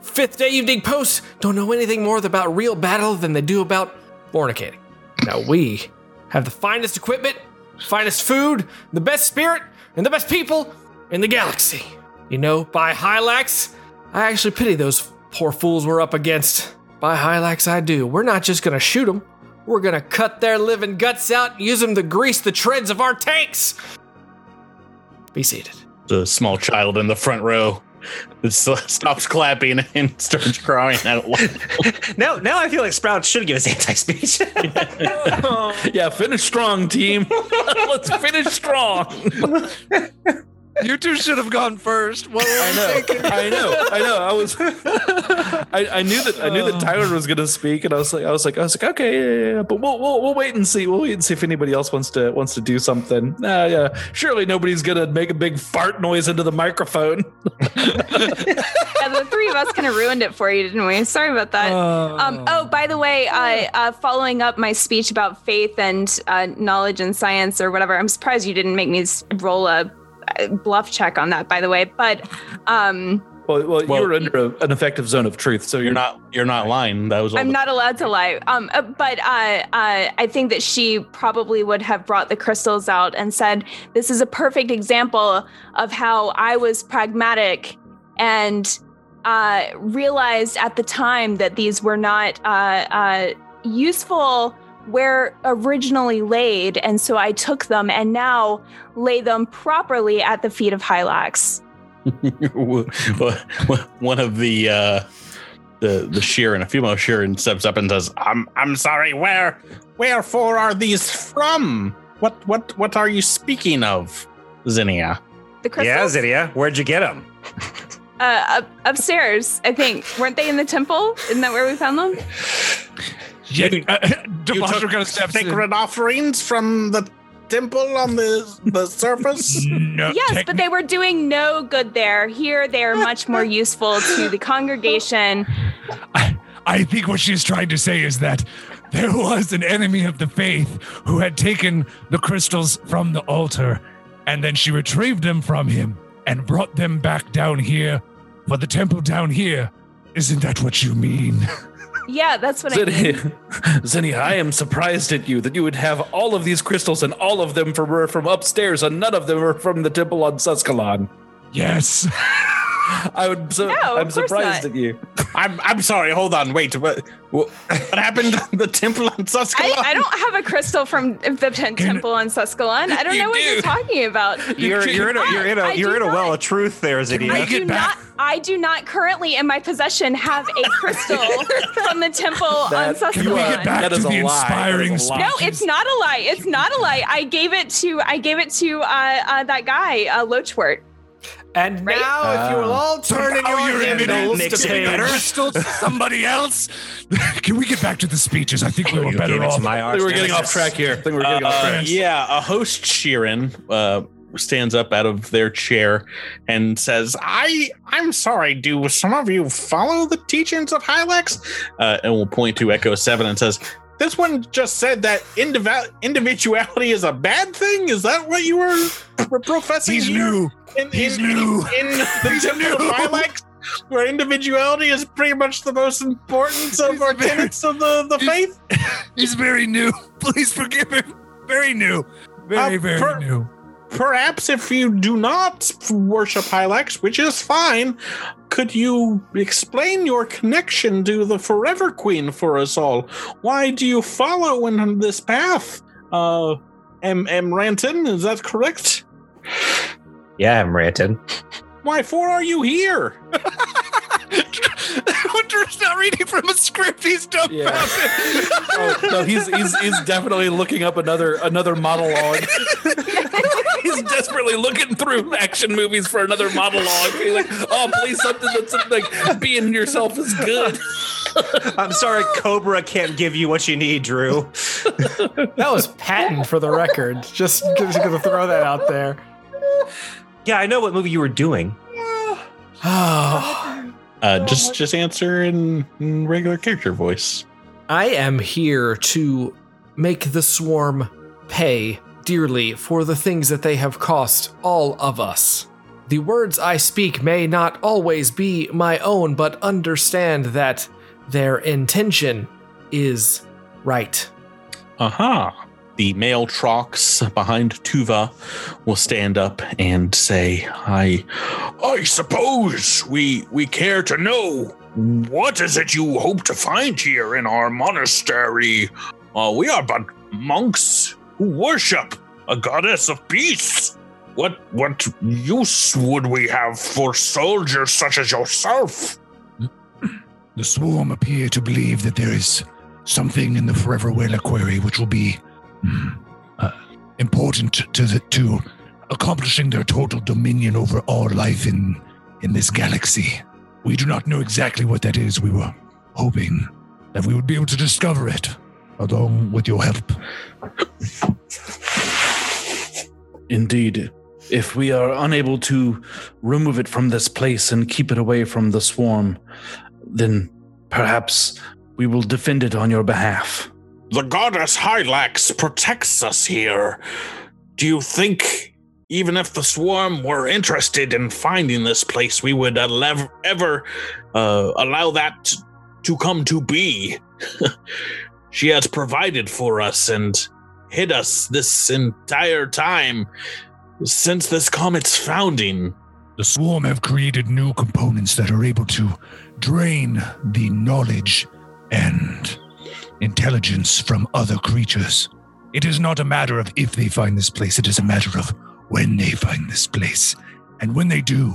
Fifth Day Evening Post don't know anything more about real battle than they do about fornicating. Now we have the finest equipment, finest food, the best spirit, and the best people in the galaxy. You know, by Hylax, I actually pity those poor fools we're up against. By Hylax, I do. We're not just gonna shoot them, we're gonna cut their living guts out and use them to grease the treads of our tanks. Be seated. The small child in the front row. [LAUGHS] It stops clapping and [LAUGHS] starts crying out loud. [LAUGHS] now, now I feel like Sprout should give us anti-speech. yeah, finish strong, team. Let's finish strong. You two should have gone first. What were I know, thinking? I know, I know. I was, [LAUGHS] I, I knew that I knew that Tyler was going to speak, and I was like, I was like, I was like, okay, yeah, yeah, yeah, but we'll, we'll we'll wait and see. We'll wait and see if anybody else wants to wants to do something. Nah, yeah, surely nobody's going to make a big fart noise into the microphone. Yeah, the three of us kind of ruined it for you, didn't we? Sorry about that. Um, oh, by the way, uh, uh, following up my speech about faith and uh, knowledge and science or whatever, I'm surprised you didn't make me roll a uh, bluff check on that, by the way. But um, Well, well, Well- you were under a, an effective zone of truth, so You're you're not you're not lying. That was all I'm the- not allowed to lie. Um, uh, but uh, uh, I think that she probably would have brought the crystals out and said, "This is a perfect example of how I was pragmatic and uh, realized at the time that these were not uh, uh, useful." Where originally laid, and so I took them and now lay them properly at the feet of Hylax. [LAUGHS] one of the uh the the Shirren, a female Shirren steps up and says, "I'm I'm sorry. Where wherefore are these from? What what what are you speaking of, Zinnia?" The crystals, yeah, Zydia, where'd you get them? uh, up, upstairs, I think. Weren't they in the temple? Isn't that where we found them? Yeah, uh, [LAUGHS] You Demonstro took kind of steps in. sacred offerings from the temple on the the surface. [LAUGHS] No, Yes, techni- but they were doing no good there. Here, they are much more [LAUGHS] useful to the congregation. I, I think what she's trying to say is that there was an enemy of the faith who had taken the crystals from the altar, and then she retrieved them from him and brought them back down here for the temple down here. Isn't that what you mean? Yeah, that's what I mean. [LAUGHS] Zinni, Zinni, I am surprised at you that you would have all of these crystals and all of them from from upstairs and none of them are from the temple on Suskalon. yes. [LAUGHS] I would. So, No, of I'm surprised not. at you. I'm I'm sorry. Hold on. Wait. What what, what happened? to the temple on I, I don't have a crystal from the ten- temple on Suskalon. I don't You know what you're talking about. [LAUGHS] You're you're in a you're in I- a I you're in a not. well of truth there, I Zydia. do not. I do not currently in my possession have a crystal [LAUGHS] from the temple on That- Suskalon. you are- back that to is the a lie. Inspiring is lie. No, it's not a lie. It's not a lie. I gave it to I gave it to uh, uh, that guy, uh, Lochwort. And Right? now, if you will all turn in your you're handles Makes to it page. better. crystals [LAUGHS] to somebody else? [LAUGHS] Can we get back to the speeches? I think we were You better gave it to off. my I think we're getting off track here. I think we're getting off Uh, track. yeah, a host Shirren uh, stands up out of their chair and says, "I I'm sorry. Do some of you follow the teachings of Hylax?" Uh, and will point to Echo Seven and says. This one just said that indiv- individuality is a bad thing. Is that what you were pro- professing? He's new. In, in, He's new. in, in the [LAUGHS] temple of where individuality is pretty much the most important of He's our very- tenets of the, the he's- faith. [LAUGHS] He's very new. [LAUGHS] Please forgive him. Very new. Very, Uh, very per- new. perhaps if you do not worship Hylax, which is fine, could you explain your connection to the Forever Queen for us all? Why do you follow in this path? Uh, M. M. Ranton, is that correct? Yeah, I'm ranting. Why for are you here? [LAUGHS] Hunter's not reading from a script. He's dumbfounded. Yeah. oh, no, he's he's he's definitely looking up another another monologue. [LAUGHS] he's desperately looking through action movies for another monologue. He's like, oh, please, something that's like being yourself is good. I'm sorry, Cobra can't give you what you need, Drew. That was Patton for the record. Just, just gonna throw that out there. Yeah, I know what movie you were doing. Oh, [SIGHS] Uh, just just answer in, in regular character voice. I am here to make the swarm pay dearly for the things that they have cost all of us. The words I speak may not always be my own, but understand that their intention is right. Aha. The male Trox behind Tuva will stand up and say, I I suppose we we care to know what is it you hope to find here in our monastery? Uh, we are but monks who worship a goddess of peace. what what use would we have for soldiers such as yourself? [CLEARS THROAT] The swarm appear to believe that there is something in the Forever Reliquary which will be hmm, uh, important to the to accomplishing their total dominion over all life in in this galaxy. We do not know exactly what that is. We were hoping that we would be able to discover it, along with your help. Indeed. If we are unable to remove it from this place and keep it away from the swarm, then perhaps we will defend it on your behalf. The goddess Hylax protects us here. Do you think, even if the swarm were interested in finding this place, we would alev- ever uh, allow that to come to be? [LAUGHS] she has provided for us and hid us this entire time since this comet's founding. The swarm have created new components that are able to drain the knowledge and intelligence from other creatures. It is not a matter of if they find this place, it is a matter of when they find this place. And when they do,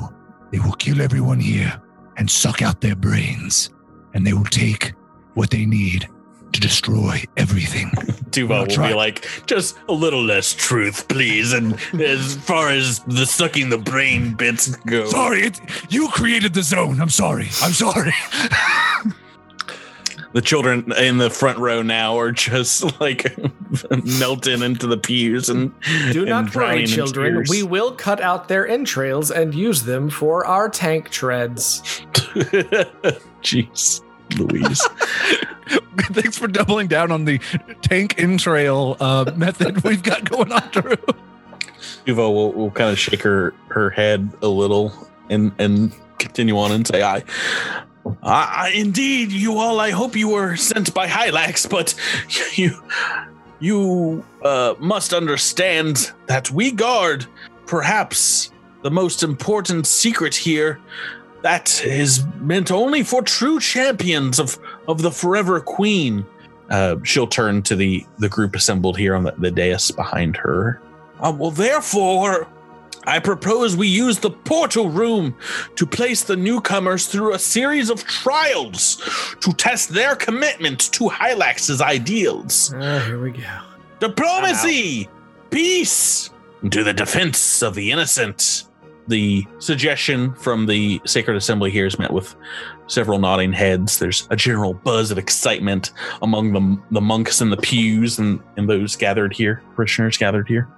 they will kill everyone here and suck out their brains. And they will take what they need to destroy everything. [LAUGHS] Tuva Well, will try- be like, just a little less truth, please. And as far as the sucking the brain bits go, Sorry, it, you created the zone. I'm sorry. I'm sorry. [LAUGHS] the children in the front row now are just like [LAUGHS] melting into the pews and Do and not drowning worry, children. tears. We will cut out their entrails and use them for our tank treads. Jeez, Louise. [LAUGHS] Thanks for doubling down on the tank entrail uh, method we've got going on, Drew. Tuva will, will kind of shake her, her head a little and and continue on and say, I, I, indeed, you all, I hope you were sent by Hylax, but [LAUGHS] you, you uh, must understand that we guard perhaps the most important secret here that is meant only for true champions of, of the Forever Queen. Uh, she'll turn to the, the group assembled here on the, the dais behind her. Uh, well, therefore, I propose we use the portal room to place the newcomers through a series of trials to test their commitment to Hylax's ideals. Ah, here we go. Diplomacy, peace, and to the defense of the innocent. The suggestion from the Sacred Assembly here is met with several nodding heads. There's a general buzz of excitement among the, the monks in the pews and, and those gathered here, parishioners gathered here.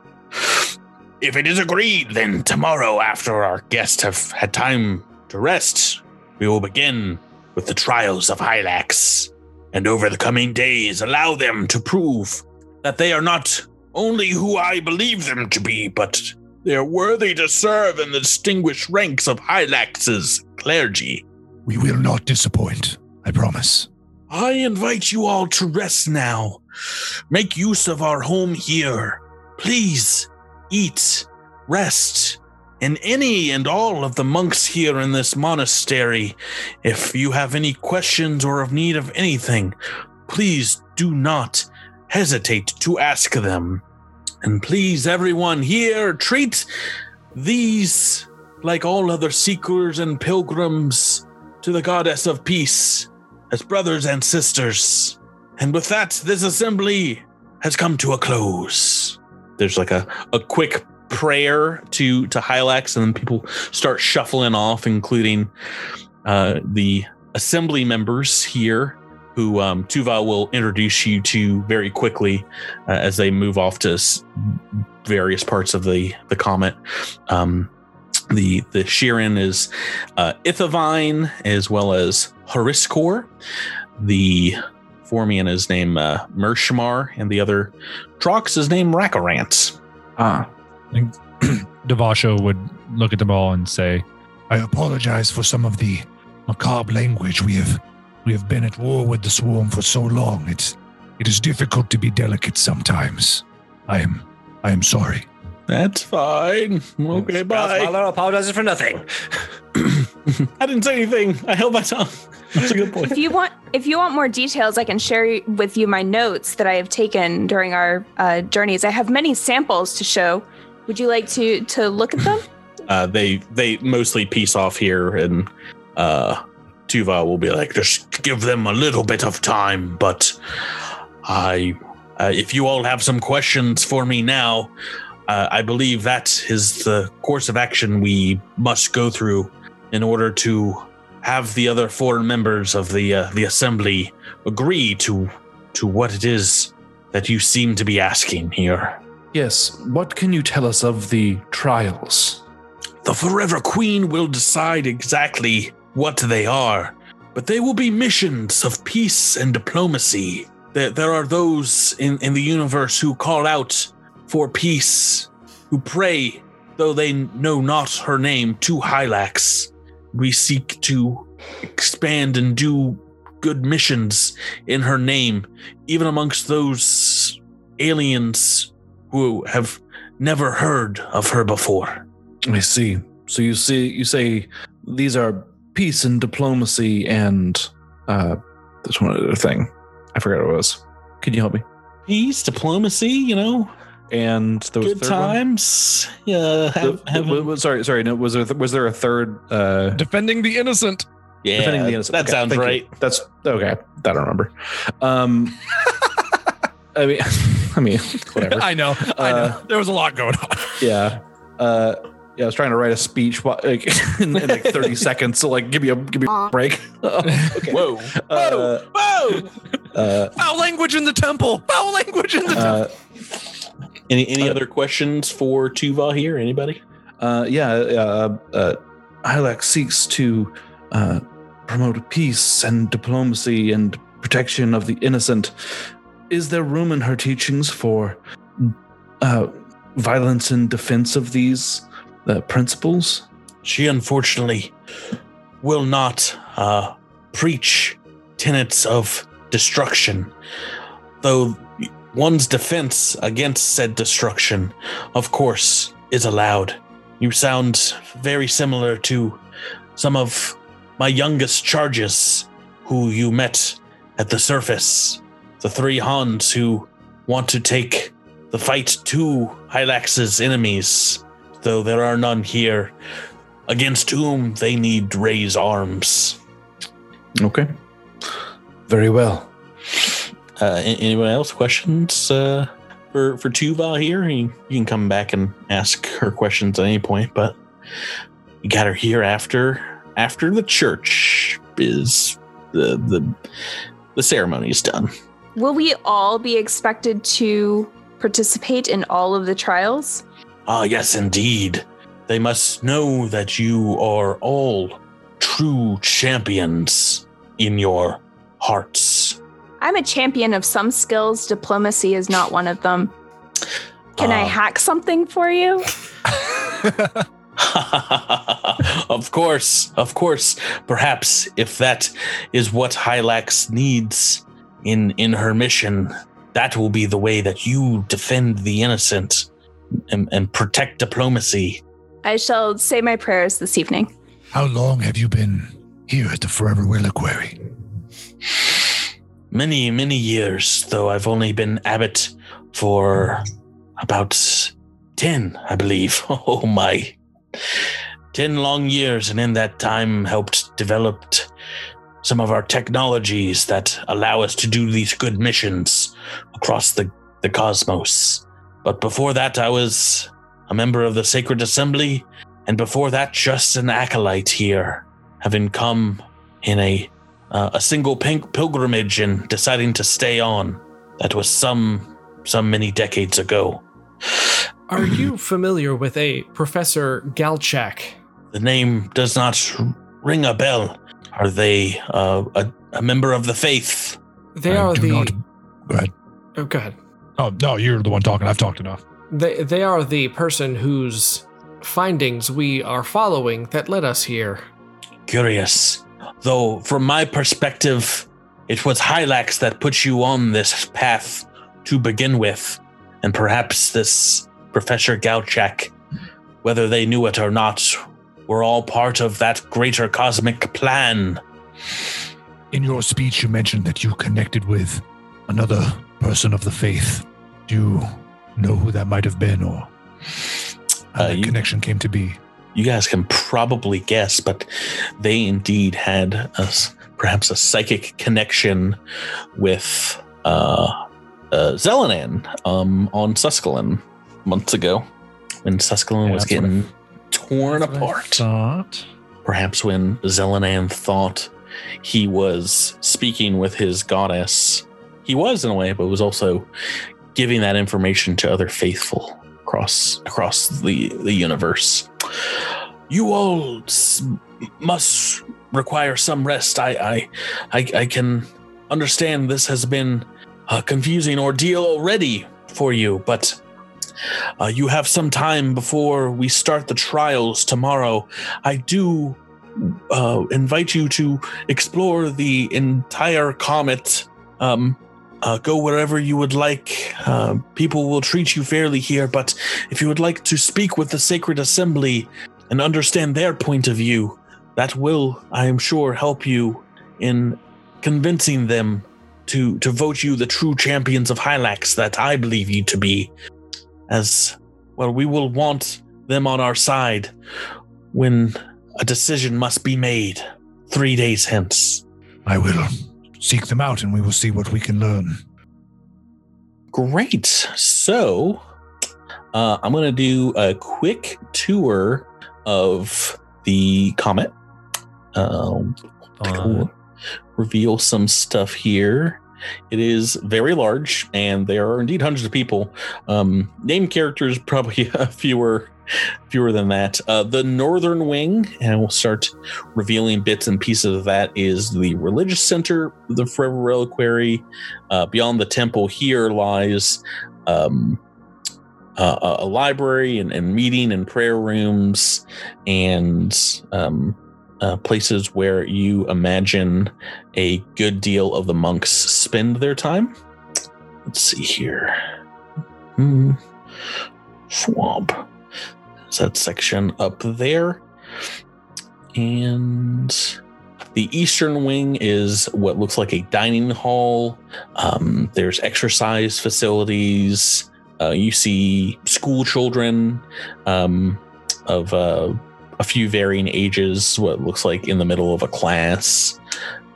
If it is agreed, then tomorrow, after our guests have had time to rest, we will begin with the trials of Hylax. And over the coming days, allow them to prove that they are not only who I believe them to be, but they are worthy to serve in the distinguished ranks of Hylax's clergy. we will not disappoint. I promise. I invite you all to rest now. Make use of our home here. Please eat, rest, and any and all of the monks here in this monastery. If you have any questions or of need of anything, please do not hesitate to ask them. And please, everyone here, treat these like all other seekers and pilgrims to the goddess of peace as brothers and sisters. And with that, this assembly has come to a close. There's like a, a quick prayer to to Hylax, and then people start shuffling off, including uh, the assembly members here, who um, Tuva will introduce you to very quickly uh, as they move off to s- various parts of the the comet. Um, the the Shirren is uh, Ithavine as well as Hariskor. The Formian is named uh, Mershmar, and the other Trox is named Rakarant. Ah, [CLEARS THROAT] Devasho would look at them all and say, I apologize for some of the macabre language we have we have been at war with the swarm for so long. It's it is difficult to be delicate sometimes. I am I am sorry. That's fine. Okay, bye. Father apologizes for nothing. [CLEARS THROAT] I didn't say anything. I held my tongue. That's a good point. If you want, if you want more details, I can share with you my notes that I have taken during our uh, journeys. I have many samples to show Would you like to to look at them? Uh, they they mostly piece off here, and uh, Tuva will be like, Just give them a little bit of time, but I, uh, if you all have some questions for me now, uh, I believe that is the course of action we must go through in order to have the other four members of the uh, the assembly agree to to what it is that you seem to be asking here. Yes, what can you tell us of the trials? The Forever Queen will decide exactly what they are, but they will be missions of peace and diplomacy. There, there are those in, in the universe who call out for peace, who pray, though they know not her name, to Hylax. We seek to expand and do good missions in her name, even amongst those aliens who have never heard of her before. I see. So you see, you say these are peace and diplomacy and uh, there's one other thing. I forgot what it was. Can you help me? peace, diplomacy. You know, And there was a good third one? times. Yeah, have, The- have w- w- sorry, sorry. No, was there was there a third? Uh, Defending the innocent. yeah. defending the innocent. That Okay, sounds thank you. right. That's okay. That I don't remember. Um, [LAUGHS] I mean, [LAUGHS] I mean, whatever. [LAUGHS] I know. I know. Uh, There was a lot going on. Yeah. Uh, yeah, I was trying to write a speech like, [LAUGHS] in, in like 30 [LAUGHS] seconds. So like, give me a give me a break. [LAUGHS] okay. Whoa, Uh, whoa. uh, Foul language in the temple. Foul language in the temple. uh, Any any Uh, other questions for Tuva here? Anybody? uh, yeah. Uh, uh, Hylax seeks to uh, promote peace and diplomacy and protection of the innocent. Is there room in her teachings for uh, violence in defense of these uh, principles? She unfortunately will not uh, preach tenets of destruction, though one's defense against said destruction, of course, is allowed. You sound very similar to some of my youngest charges who you met at the surface. The three Haans who want to take the fight to Hylax's enemies, though there are none here against whom they need raise arms. Okay. Very well. Uh, anyone else questions uh, for for Tuva here? You, you can come back and ask her questions at any point, but you got her here after after the church is the the the ceremony is done. Will we all be expected to participate in all of the trials? Ah, yes, indeed. They must know that you are all true champions in your hearts. I'm a champion of some skills. Diplomacy is not one of them. Can I Ah. hack something for you? [LAUGHS] of course, of course. Perhaps if that is what Hylax needs in in her mission, that will be the way that you defend the innocent and, and protect diplomacy. I shall say my prayers this evening. How long have you been here at the Forever Reliquary? Many, many years, though I've only been abbot for about 10, I believe. [LAUGHS] Oh my. 10 long years, and in that time helped develop some of our technologies that allow us to do these good missions across the, the cosmos. But before that, I was a member of the Sacred Assembly, and before that, just an acolyte here, having come in a uh, a single pink pilgrimage and deciding to stay on. That was some some many decades ago. Are you familiar with a Professor Galchak? The name does not ring a bell. Are they uh, a, a member of the faith? They I are do the. not- Go ahead. Oh, go ahead. Oh no, you're the one talking. I've talked enough. They, they are the person whose findings we are following that led us here. Curious. Though, from my perspective, it was Hylax that put you on this path to begin with. And perhaps this Professor Gauchak, whether they knew it or not, were all part of that greater cosmic plan. In your speech, you mentioned that you connected with another person of the faith. Do you know who that might have been, or how Uh, that you- connection came to be. you guys can probably guess, but they indeed had a perhaps a psychic connection with uh, uh, Zelanan um, on Suskalon months ago when Suskalon Yeah, was getting torn I apart. Perhaps when Zelanan thought he was speaking with his goddess, he was in a way, but was also giving that information to other faithful across across the the universe. You all must require some rest. I I I, I can understand this has been a confusing ordeal already for you, but. Uh, you have some time before we start the trials tomorrow. I do uh, invite you to explore the entire comet. Um, uh, go wherever you would like. Uh, people will treat you fairly here, but if you would like to speak with the Sacred Assembly and understand their point of view, that will, I am sure, help you in convincing them to to vote you the true champions of Hylax that I believe you to be. As well, we will want them on our side when a decision must be made three days hence. I will seek them out and we will see what we can learn. Great. So, uh, I'm going to do a quick tour of the comet. Um, Fun. reveal some stuff here. It is very large, and there are indeed hundreds of people. Um, name characters probably [LAUGHS] fewer, fewer than that. Uh, the northern wing, and we'll start revealing bits and pieces of that. Is the religious center, the Forever Reliquary. Uh, beyond the temple, here lies um, uh, a- library and, and meeting and prayer rooms and um, uh, places where you imagine a good deal of the monks spend their time. Let's see here. Hmm. Swamp. That section up there? And the eastern wing is what looks like a dining hall. Um, there's exercise facilities. Uh, you see school children um, of uh, a few varying ages, what looks like in the middle of a class,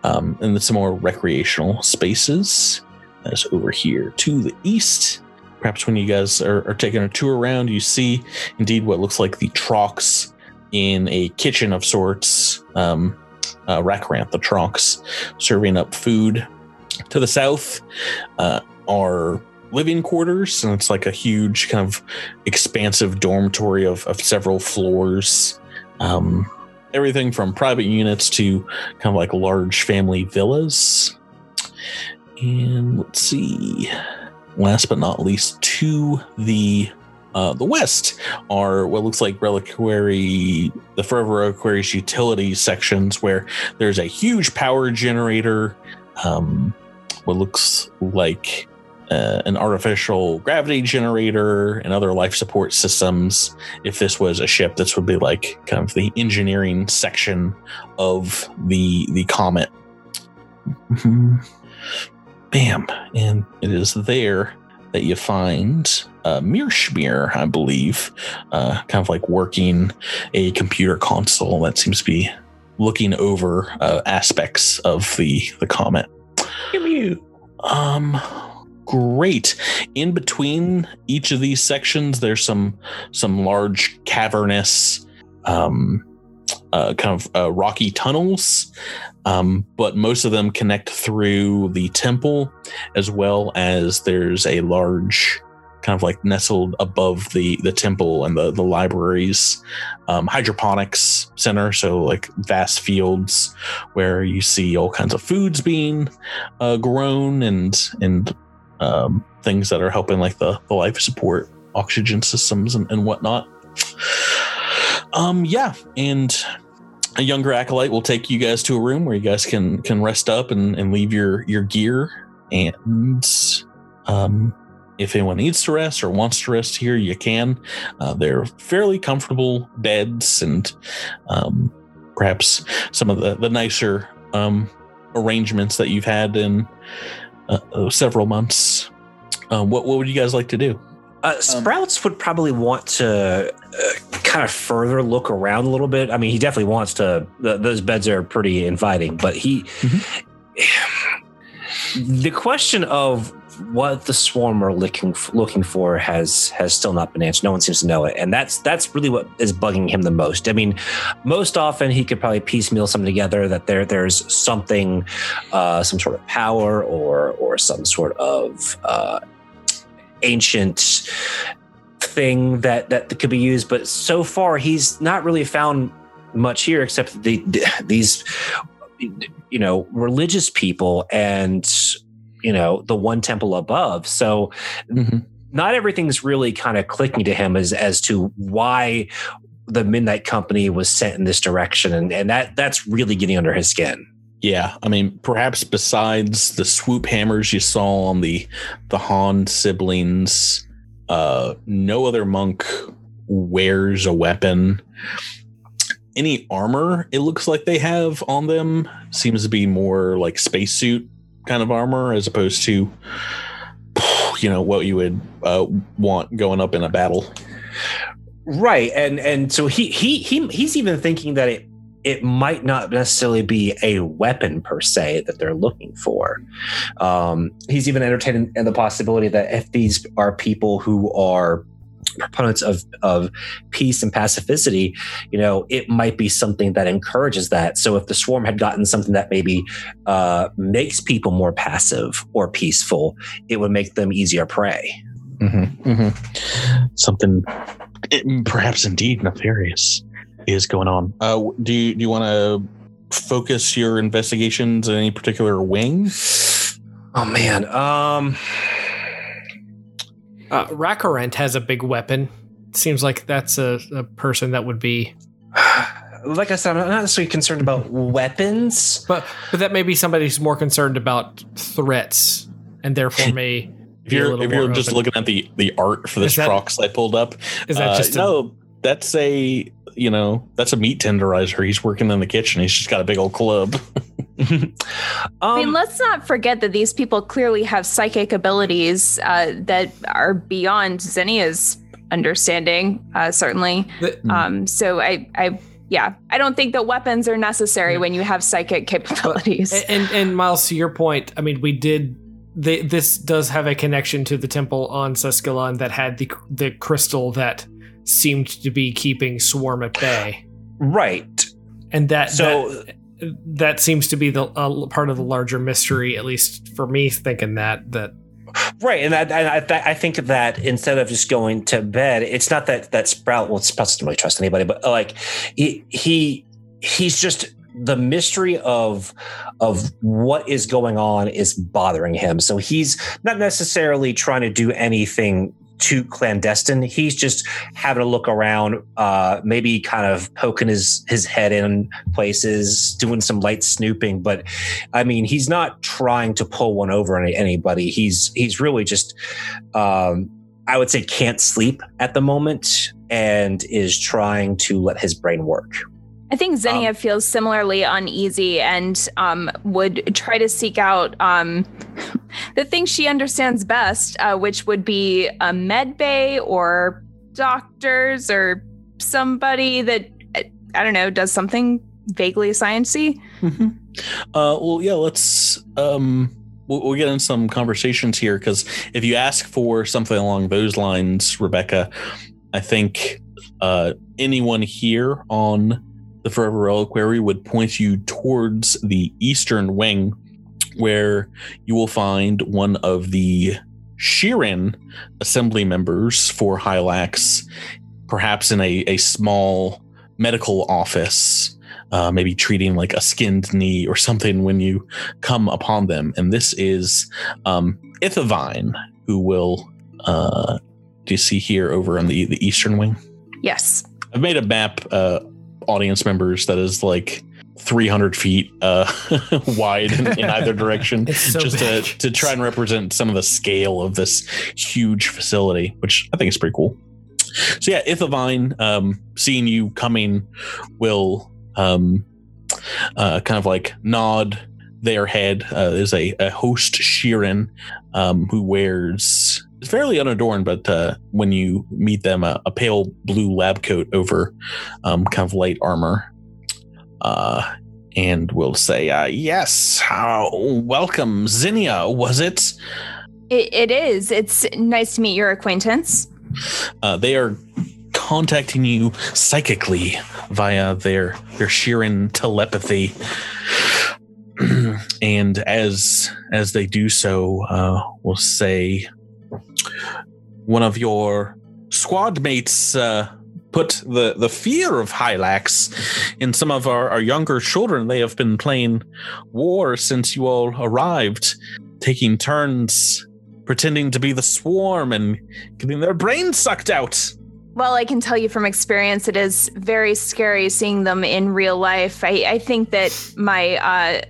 um, and some more recreational spaces. That's over here to the east. Perhaps when you guys are, are taking a tour around, you see indeed what looks like the Trox in a kitchen of sorts. Um, uh, the Trox, serving up food. To the south uh, are living quarters, and it's like a huge, kind of expansive dormitory of, of several floors. Um, everything from private units to kind of like large family villas. And let's see. Last but not least, to the uh, the west are what looks like reliquary, the Forever Reliquary's utility sections, where there's a huge power generator, um, what looks like uh, an artificial gravity generator, and other life support systems. If this was a ship, this would be like kind of the engineering section of the the comet. Bam, and it is there that you find uh, Mirschmir, I believe, uh, kind of like working a computer console that seems to be looking over uh, aspects of the the comet. Um, great. In between each of these sections, there's some some large cavernous, um, uh, kind of uh, rocky tunnels. Um, but most of them connect through the temple, as well as there's a large, kind of like nestled above the the temple and the the libraries, um, hydroponics center. So like vast fields where you see all kinds of foods being uh, grown and and um, things that are helping like the, the life support oxygen systems and, and whatnot. Um, yeah, and a younger acolyte will take you guys to a room where you guys can can rest up and, and leave your your gear. And um if anyone needs to rest or wants to rest here you can. Uh, they're fairly comfortable beds and um, perhaps some of the the nicer um, arrangements that you've had in uh, several months. Uh, what what would you guys like to do Uh, Sprouts would probably want to uh, kind of further look around a little bit. I mean, he definitely wants to. th those beds are pretty inviting, but he. [SIGHS] The question of what the swarm are looking looking for has has still not been answered. No one seems to know it, and that's that's really what is bugging him the most. I mean, most often he could probably piecemeal something together that there there's something, uh, some sort of power or or some sort of uh, ancient thing that that could be used. But so far, he's not really found much here except the, these you know religious people and you know the one temple above so Mhm. not everything's really kind of clicking to him as as to why the midnight company was sent in this direction and and that that's really getting under his skin Yeah, I mean, perhaps besides the swoop hammers you saw on the the Haan siblings, uh, no other monk wears a weapon. Any armor it looks like they have on them seems to be more like spacesuit kind of armor as opposed to, you know, what you would uh, want going up in a battle. right and and so he he he he's even thinking that it it might not necessarily be a weapon per se that they're looking for. Um, he's even entertaining the possibility that if these are people who are proponents of of peace and pacificity, you know, it might be something that encourages that. So if the swarm had gotten something that maybe uh, makes people more passive or peaceful, it would make them easier prey. Mm-hmm, mm-hmm. Something, it- perhaps indeed nefarious, is going on. Uh, do you do you want to focus your investigations in any particular wing? Oh man, um, Uh, Rakarant has a big weapon. Seems like that's a, a person that would be, [SIGHS] like I said, I'm not necessarily concerned about weapons. but but that may be somebody who's more concerned about threats and therefore [LAUGHS] may. If be a you're little if you're just open. looking at the the art for this Is that- Trox I pulled up, Is that uh, just a- no? That's a you know that's a meat tenderizer. He's working in the kitchen. He's just got a big old club. [LAUGHS] I mean, Um, let's not forget that these people clearly have psychic abilities uh, that are beyond Zinnia's understanding, uh, certainly. The- Um, so I, I, yeah, I don't think that weapons are necessary when you have psychic capabilities. And, and and Miles, to your point, I mean, we did. They, this does have a connection to the temple on Suskalon that had the the crystal that seemed to be keeping Swarm at bay, right. and that So that, that seems to be the uh, part of the larger mystery, at least for me, thinking that that Right, and I, I, I- I think that instead of just going to bed, it's not that that Sprout. Well, Sprout doesn't really trust anybody, but like he he he's just the mystery of of what is going on is bothering him. So he's not necessarily trying to do anything too clandestine. He's just having a look around, uh, maybe kind of poking his his head in places, doing some light snooping. But I mean, he's not trying to pull one over on anybody. He's he's really just, um, I would say, can't sleep at the moment and is trying to let his brain work. I think Zinnia feels similarly uneasy and um, would try to seek out um, [LAUGHS] the thing she understands best, uh, which would be a med bay or doctors or somebody that I don't know does something vaguely sciencey. Uh, well, yeah, let's um, we'll, we'll get in some conversations here because if you ask for something along those lines, Rebecca, I think uh, anyone here on the Forever Reliquary would point you towards the eastern wing, where you will find one of the Shirren assembly members for Hylax, perhaps in a, a small medical office uh, maybe treating like a skinned knee or something when you come upon them. And this is um, Ithavine, who will. Uh, do you see here over on the the eastern wing? Yes. I've made a map, uh, audience members, that is like 300 feet uh, [LAUGHS] wide in, in either [LAUGHS] direction, so just to, to try and represent some of the scale of this huge facility, which I think is pretty cool. So yeah, Ithavine, um, seeing you coming, will um, uh, kind of like nod their head. Uh, there's a, a host Shirren um, who wears fairly unadorned, but uh, when you meet them, a, a pale blue lab coat over um, kind of light armor. Uh, and will say, uh, Yes, uh, welcome, Zinnia, was it? It, it is. It's nice to meet your acquaintance. Uh, they are contacting you psychically via their their Shirren telepathy. [CLEARS THROAT] and as as they do so, uh, we'll say one of your squad mates uh, put the the fear of Hylax in some of our, our younger children. They have been playing war since you all arrived, taking turns pretending to be the swarm and getting their brains sucked out. Well, I can tell you from experience, it is very scary seeing them in real life. I, I think that my uh,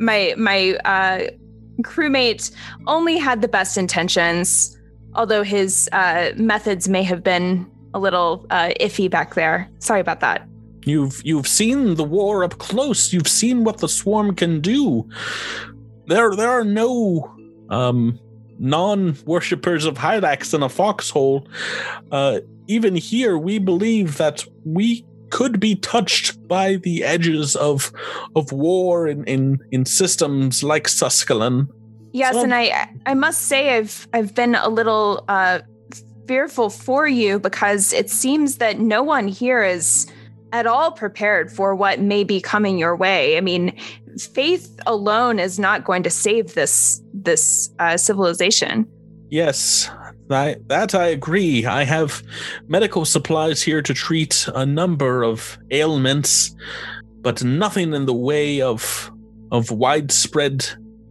my my uh, crewmate only had the best intentions, although his uh, methods may have been a little uh, iffy back there. Sorry about that. You've you've seen the war up close. You've seen what the swarm can do. There there are no um non worshippers of Hylax in a foxhole. Uh, even here, we believe that we could be touched by the edges of of war in in, in systems like Suskalon. Yes, So- and I I must say I've I've been a little uh, fearful for you because it seems that no one here is at all prepared for what may be coming your way. I mean, faith alone is not going to save this this uh, civilization. Yes, I, that I agree. I have medical supplies here to treat a number of ailments, but nothing in the way of of widespread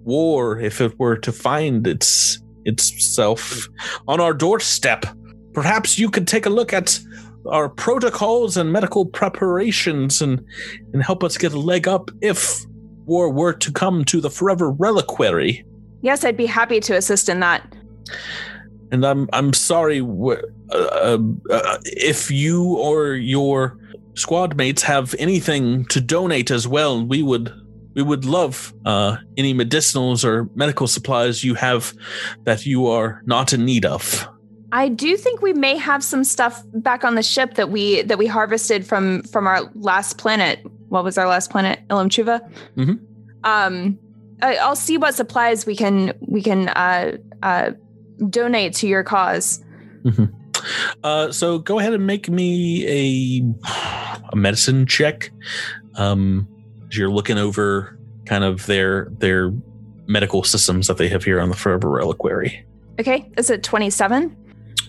war if it were to find its itself on our doorstep. Perhaps you could take a look at our protocols and medical preparations and and help us get a leg up if war were to come to the forever reliquary. Yes, I'd be happy to assist in that. And I'm I'm sorry uh, uh, uh, if you or your squad mates have anything to donate as well. We would we would love uh, any medicinals or medical supplies you have that you are not in need of. I do think we may have some stuff back on the ship that we that we harvested from from our last planet. What was our last planet? Ilum Chuva. Mhm. Um, I, I'll see what supplies we can we can uh, uh, donate to your cause. Uh, so go ahead and make me a a medicine check. Um, you're looking over kind of their their medical systems that they have here on the Forever Reliquary. Okay, is it twenty seven?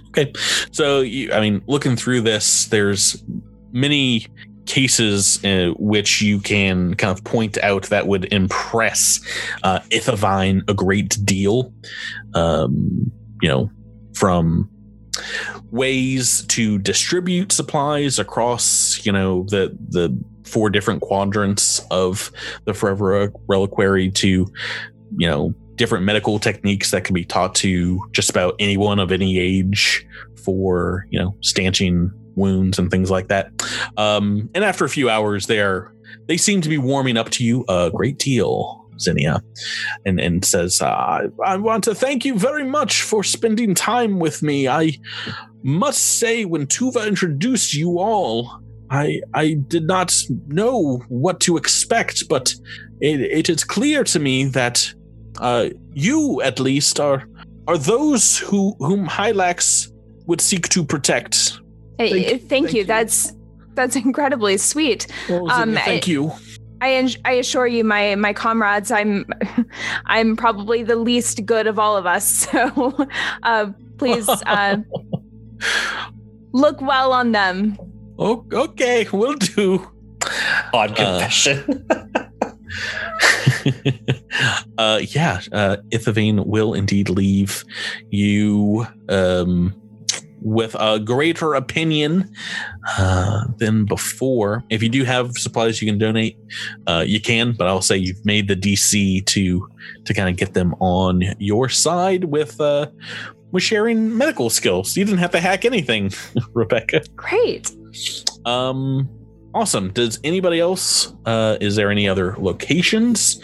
Okay, so you, I mean, looking through this, there's many cases uh, which you can kind of point out that would impress uh, Ithavine a great deal. Um, you know, from ways to distribute supplies across, you know, the the four different quadrants of the Forever Reliquary to, you know, different medical techniques that can be taught to just about anyone of any age for you know stanching wounds and things like that. Um and after a few hours they're they seem to be warming up to you a great deal zinnia and and says uh, i want to thank you very much for spending time with me i must say when tuva introduced you all i i did not know what to expect but it, it is clear to me that uh, you at least are are those who whom Hylax would seek to protect. Hey, Thank- thank, thank you. you. That's that's incredibly sweet. Well, Um, thank I- you. I en- I assure you, my my comrades, I'm [LAUGHS] I'm probably the least good of all of us. [LAUGHS] So, uh, please uh, look well on them. Oh, okay, we'll do. Odd Uh, confession. [LAUGHS] uh, yeah, uh, Ithavine will indeed leave you um, with a greater opinion uh, than before. If you do have supplies you can donate, uh, you can. But I'll say you've made the DC to to kind of get them on your side with uh, with sharing medical skills. You didn't have to hack anything, [LAUGHS] Rebecca. Great. Um, awesome. Does anybody else? Uh, is there any other locations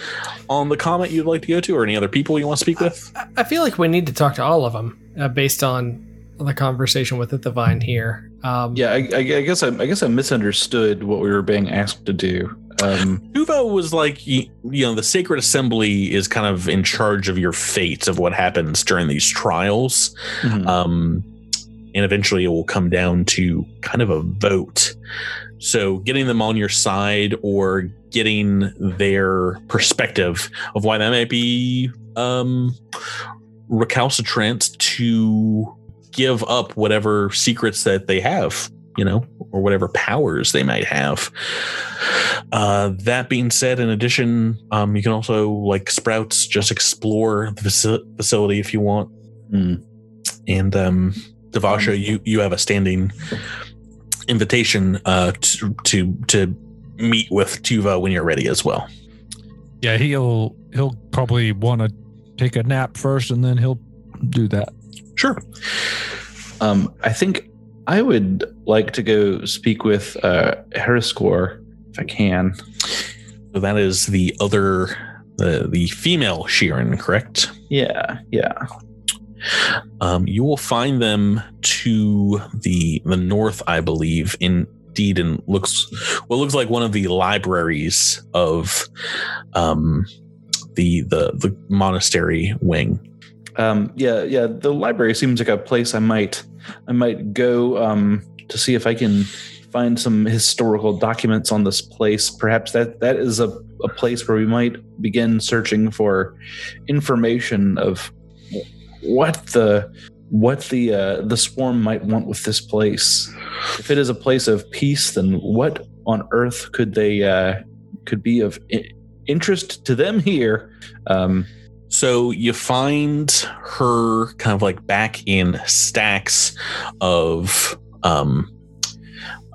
on the comet you'd like to go to, or any other people you want to speak with? I feel like we need to talk to all of them. uh, based on the conversation with the divine here. Um, Yeah, I, I, I guess I, I guess I misunderstood what we were being asked to do. Um, Tuva was like, you, you know, the Sacred Assembly is kind of in charge of your fate of what happens during these trials. mhm. Um, and eventually it will come down to kind of a vote. So getting them on your side or getting their perspective of why that might be um, recalcitrant to give up whatever secrets that they have, you know, or whatever powers they might have. Uh, that being said, in addition, um, you can also like Sprouts just explore the faci- facility if you want. Hmm. And um, Devasha, you you have a standing invitation uh, to to to meet with Tuva when you're ready as well. Yeah, he'll he'll probably want to take a nap first, and then he'll do that. Sure. Um, I think I would like to go speak with uh, if I can. So that is the other the the female Sheeran, correct? Yeah, yeah. Um, you will find them to the the north, I believe. Indeed, and looks what looks like one of the libraries of um, the the the monastery wing. Um, yeah, yeah. The library seems like a place I might, I might go um, to see if I can find some historical documents on this place. Perhaps that that is a, a place where we might begin searching for information of what the what the uh, the swarm might want with this place. If it is a place of peace, then what on earth could they uh, could be of interest to them here? Um, So you find her kind of like back in stacks of um,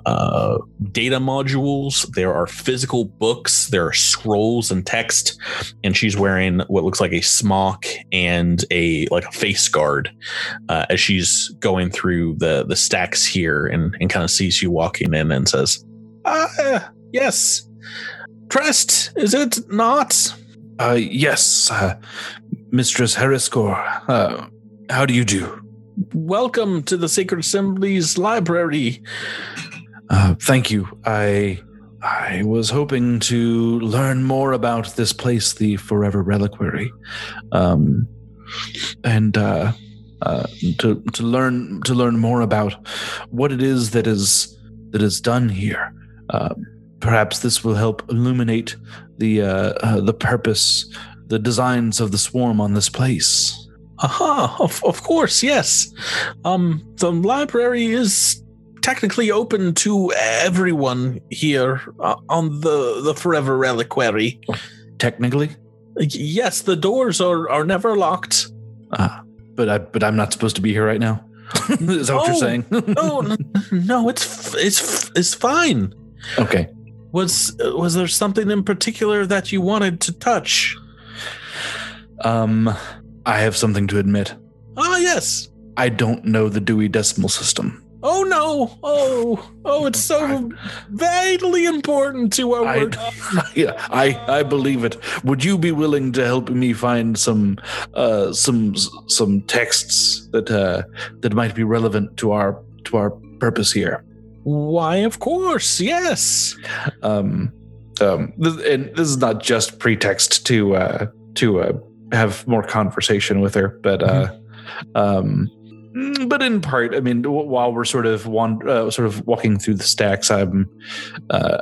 uh, data modules. There are physical books, there are scrolls and text, and she's wearing what looks like a smock and a like a face guard uh, as she's going through the the stacks here and, and kind of sees you walking in and says, "Ah, yes, Trest, is it not?" Uh, yes, uh, Mistress Heriskor. Uh, how do you do? Welcome to the Sacred Assembly's library. Uh, thank you. I I was hoping to learn more about this place, the Forever Reliquary, um, and uh, uh, to to learn to learn more about what it is that is that is done here. Uh, perhaps this will help illuminate the uh, uh, the purpose, the designs of the swarm on this place. Aha, of, of course, yes. Um, the library is technically open to everyone here uh, on the, the Forever Reliquary. Technically, Yes, the doors are, are never locked. ah, but I but I'm not supposed to be here right now. [LAUGHS] is that what you're saying? No, [LAUGHS] no, it's it's it's fine. okay. Was was there something in particular that you wanted to touch? Um, I have something to admit. Ah, yes. I don't know the Dewey Decimal System. Oh no! Oh, oh! It's so vitally important to our I, work. [LAUGHS] yeah, I I believe it. Would you be willing to help me find some uh some some texts that uh that might be relevant to our to our purpose here? Why, of course, yes. Um, um, this, and this is not just pretext to uh to uh have more conversation with her, but uh, um. mm, But in part, I mean, w- while we're sort of wand- uh, sort of walking through the stacks, I'm, uh,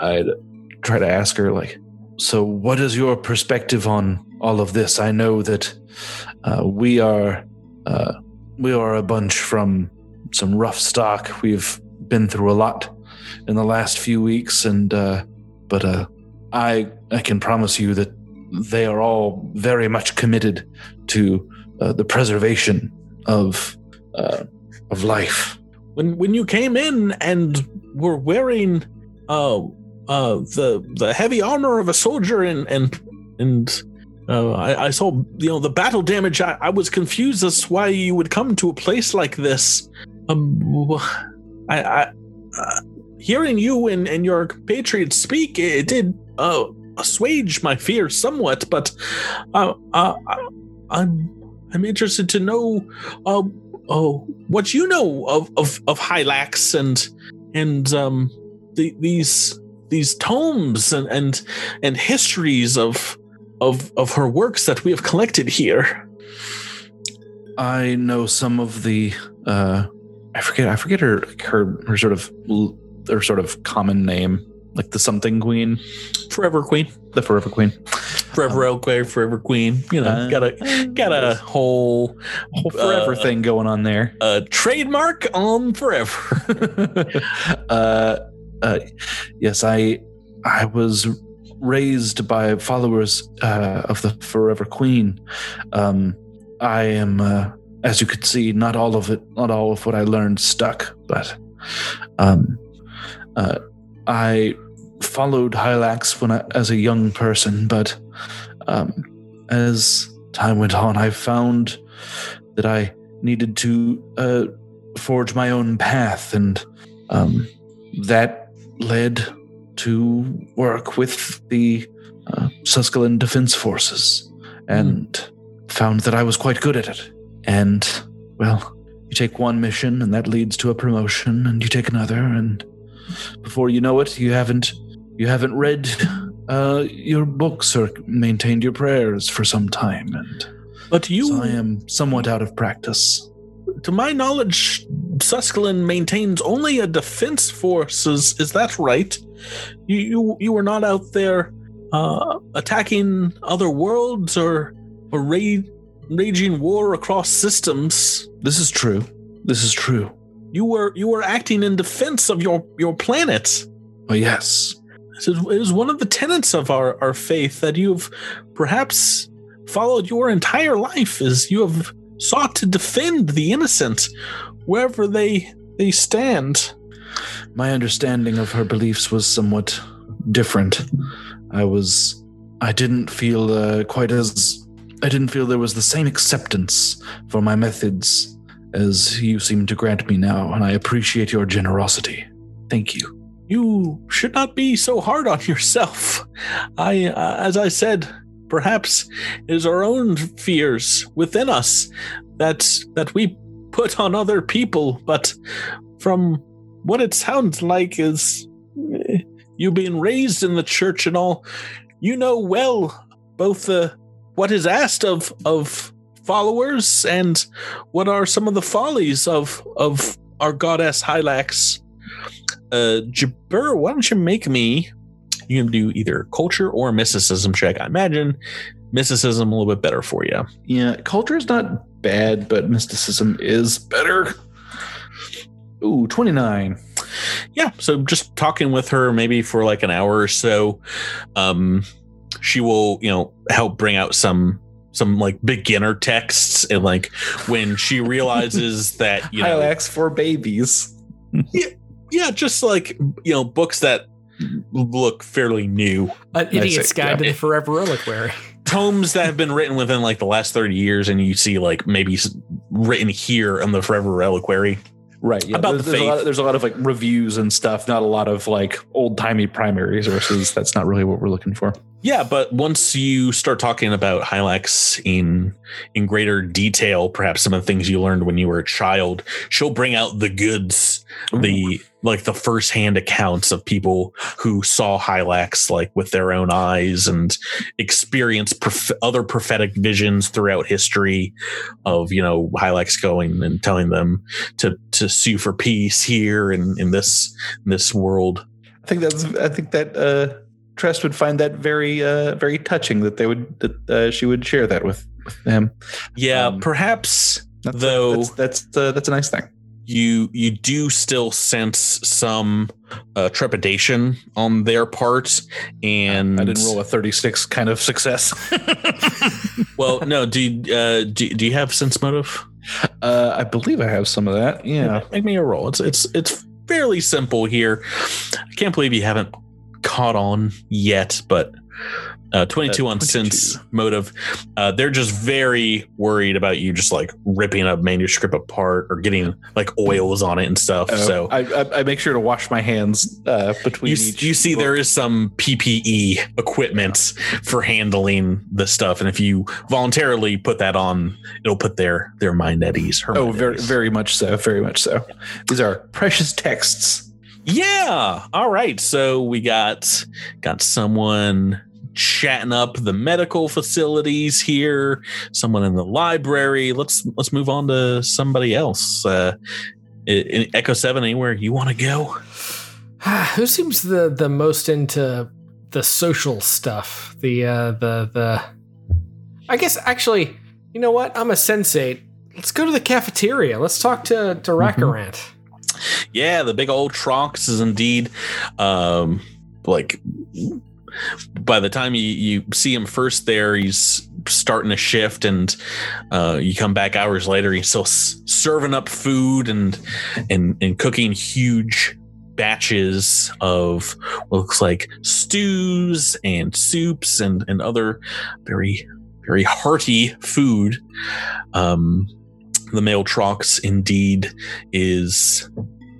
I'd try to ask her like, so what is your perspective on all of this? I know that uh, we are, uh, we are a bunch from some rough stock. We've been through a lot in the last few weeks, and uh, but uh, I I can promise you that they are all very much committed to uh, the preservation of uh, of life. When when you came in and were wearing uh uh the the heavy armor of a soldier and and and uh, I, I saw you know the battle damage. I, I was confused as to why you would come to a place like this. Um, I, I uh, hearing you and, and your compatriots speak, it did uh, assuage my fears somewhat. But uh, uh, I, I'm I'm interested to know, uh, oh, what you know of of of Hylax and and um the, these these tomes and and and histories of of of her works that we have collected here. I know some of the uh I forget I forget her her her sort of her sort of common name, like the something queen, Forever Queen, the forever queen. Forever Elquay, Forever Queen. You know, Uh, got a got a whole Whole forever uh, thing going on there. uh, trademark on Forever. [LAUGHS] uh, uh, yes, I I was raised by followers uh, of the Forever Queen. Um, I am, uh, as you could see, not all of it, not all of what I learned stuck, but um, uh, I followed Hylax when I, as a young person, but um, as time went on, I found that I needed to uh, forge my own path, and um, that led to work with the uh, Defense Forces, and found that I was quite good at it. And well, you take one mission, and that leads to a promotion, and you take another, and before you know it, you haven't you haven't read uh, your books or maintained your prayers for some time, and But you, so I am somewhat out of practice. to my knowledge, Susquehanna maintains only a defense force. Is, is that right? You, you you were not out there uh, attacking other worlds or or ra- raging war across systems. This is true. This is true. You were you were acting in defense of your your planet. Oh yes, it is one of the tenets of our, our faith that you've perhaps followed your entire life is you have sought to defend the innocent wherever they they stand. my understanding of her beliefs was somewhat different. I was, I didn't feel uh, quite as, I didn't feel there was the same acceptance for my methods as you seem to grant me now, and I appreciate your generosity. Thank you. You should not be so hard on yourself. I uh, as I said, perhaps it is our own fears within us that that we put on other people, but from what it sounds like is eh, you being raised in the church and all, you know well both the what is asked of of followers and what are some of the follies of of our goddess Hylax. Uh, Jabir, why don't you make me? You can do either culture or mysticism check. I imagine mysticism a little bit better for you. Yeah, culture is not bad, but mysticism is better. Ooh, 29. yeah so just talking with her maybe for like an hour or so um she will you know help bring out some some like beginner texts and like when she realizes [LAUGHS] that you know Hylax for babies. [LAUGHS] yeah yeah, just like you know books that look fairly new An idiot's guide yeah. to the forever reliquary. tomes that have been written within like the last 30 years and you see like maybe written here on the forever reliquary Right. Yeah. About there's, the there's a lot faith. of, there's a lot of like reviews and stuff, not a lot of like old timey primary sources. That's not really what we're looking for. Yeah, but once you start talking about Hylax in in greater detail, perhaps some of the things you learned when you were a child, she'll bring out the goods, the like the firsthand accounts of people who saw Hylax like with their own eyes and experienced prof- other prophetic visions throughout history of you know Hylax going and telling them to to sue for peace here and in this in this world. I think that's. I think that uh, Trest would find that very, uh, very touching that they would that uh, she would share that with, with him. Yeah, Um, perhaps That's, Though- that's that's, uh, that's a nice thing. you you do still sense some uh, trepidation on their part and I didn't roll a 36 kind of success. [LAUGHS] [LAUGHS] well no do you, uh, do, do you have sense motive uh, I believe I have some of that. Yeah. make me a roll it's it's it's fairly simple here i can't believe you haven't caught on yet but Uh, 22 Uh, on 22. sense motive. Uh, they're just very worried about you just like ripping a manuscript apart or getting like oils on it and stuff. Uh, so I, I, I make sure to wash my hands uh, between you, you see book. there is some PPE equipment for handling the stuff, and if you voluntarily put that on, it'll put their their mind at ease. her Oh, very, ease. very much so. Very much so. These are precious texts. Yeah. All right. So we got got someone chatting up the medical facilities here. Someone in the library. Let's let's move on to somebody else. Uh, in Echo Seven, anywhere you want to go? [SIGHS] Who seems the the most into the social stuff? The uh the the I guess actually, you know what? I'm a sensate. Let's go to the cafeteria. Let's talk to to Rakarant. Yeah, the big old Trox is indeed um like by the time you, you see him first there, he's starting to shift and uh, you come back hours later, he's still s- serving up food and and and cooking huge batches of what looks like stews and soups and and other very very hearty food. Um, the male Trox indeed is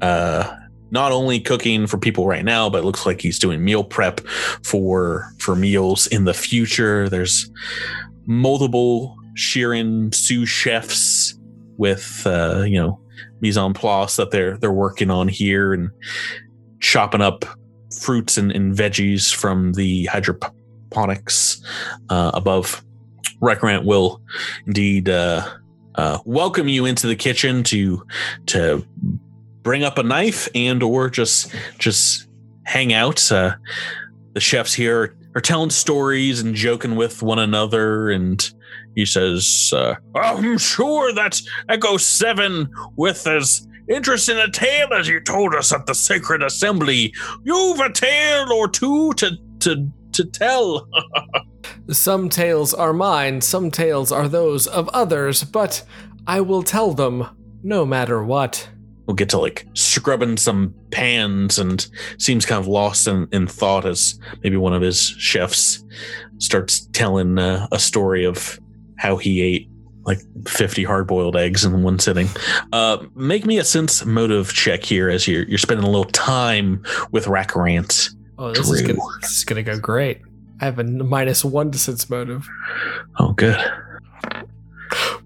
uh, not only cooking for people right now, but it looks like he's doing meal prep for for meals in the future. There's multiple Shirren sous chefs with uh, you know mise en place that they're they're working on here and chopping up fruits and, and veggies from the hydroponics uh, above. Rakarant will indeed uh, uh, welcome you into the kitchen to to bring up a knife and or just just hang out. Uh, the chefs here are telling stories and joking with one another, and he says, uh, "I'm sure that Echo Seven, with as interesting a tale as you told us at the Sacred Assembly, you've a tale or two to to to tell." Some tales are mine, some tales are those of others, but I will tell them no matter what. we'll get to like scrubbing some pans and seems kind of lost in, in thought as maybe one of his chefs starts telling uh, a story of how he ate like 50 hard-boiled eggs in one sitting uh, make me a sense motive check here as you're, you're spending a little time with Rakarant. Oh, this is, gonna, this is gonna go great. I have a one to sense motive, oh good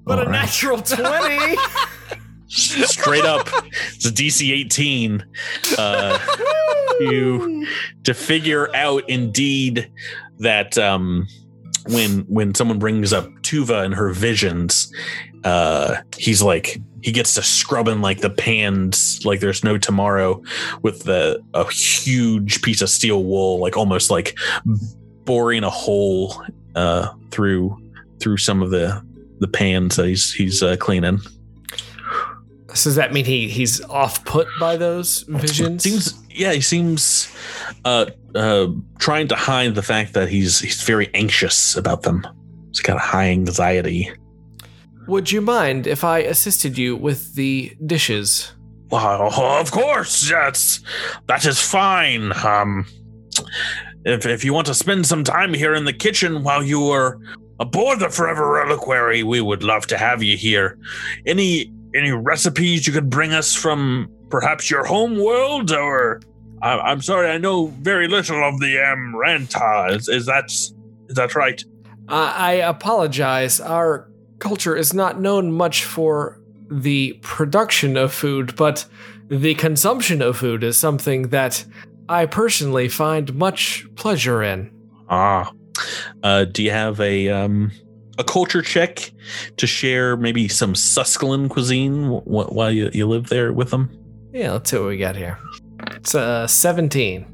but All a right. natural 20. [LAUGHS] straight up it's a dc 18 uh [LAUGHS] to to figure out indeed that um when when someone brings up tuva and her visions uh he's like he gets to scrubbing like the pans like there's no tomorrow with the a huge piece of steel wool like almost like boring a hole uh through through some of the the pans that he's he's uh, cleaning so does that mean he he's off put by those visions? Seems yeah, he seems uh uh trying to hide the fact that he's he's very anxious about them. He's got a high anxiety. Would you mind if I assisted you with the dishes? Well, of course, that's that is fine. Um, if if you want to spend some time here in the kitchen while you are aboard the Forever Reliquary, we would love to have you here. Any any recipes you could bring us from perhaps your home world, or I, I'm sorry, I know very little of the Amranta. Is, is that is that right? I, I apologize. Our culture is not known much for the production of food, but the consumption of food is something that I personally find much pleasure in. Ah. Uh do you have a um a culture check to share maybe some Susquehan cuisine wh- wh- while you, you live there with them? Yeah, let's see what we got here. It's uh, 17.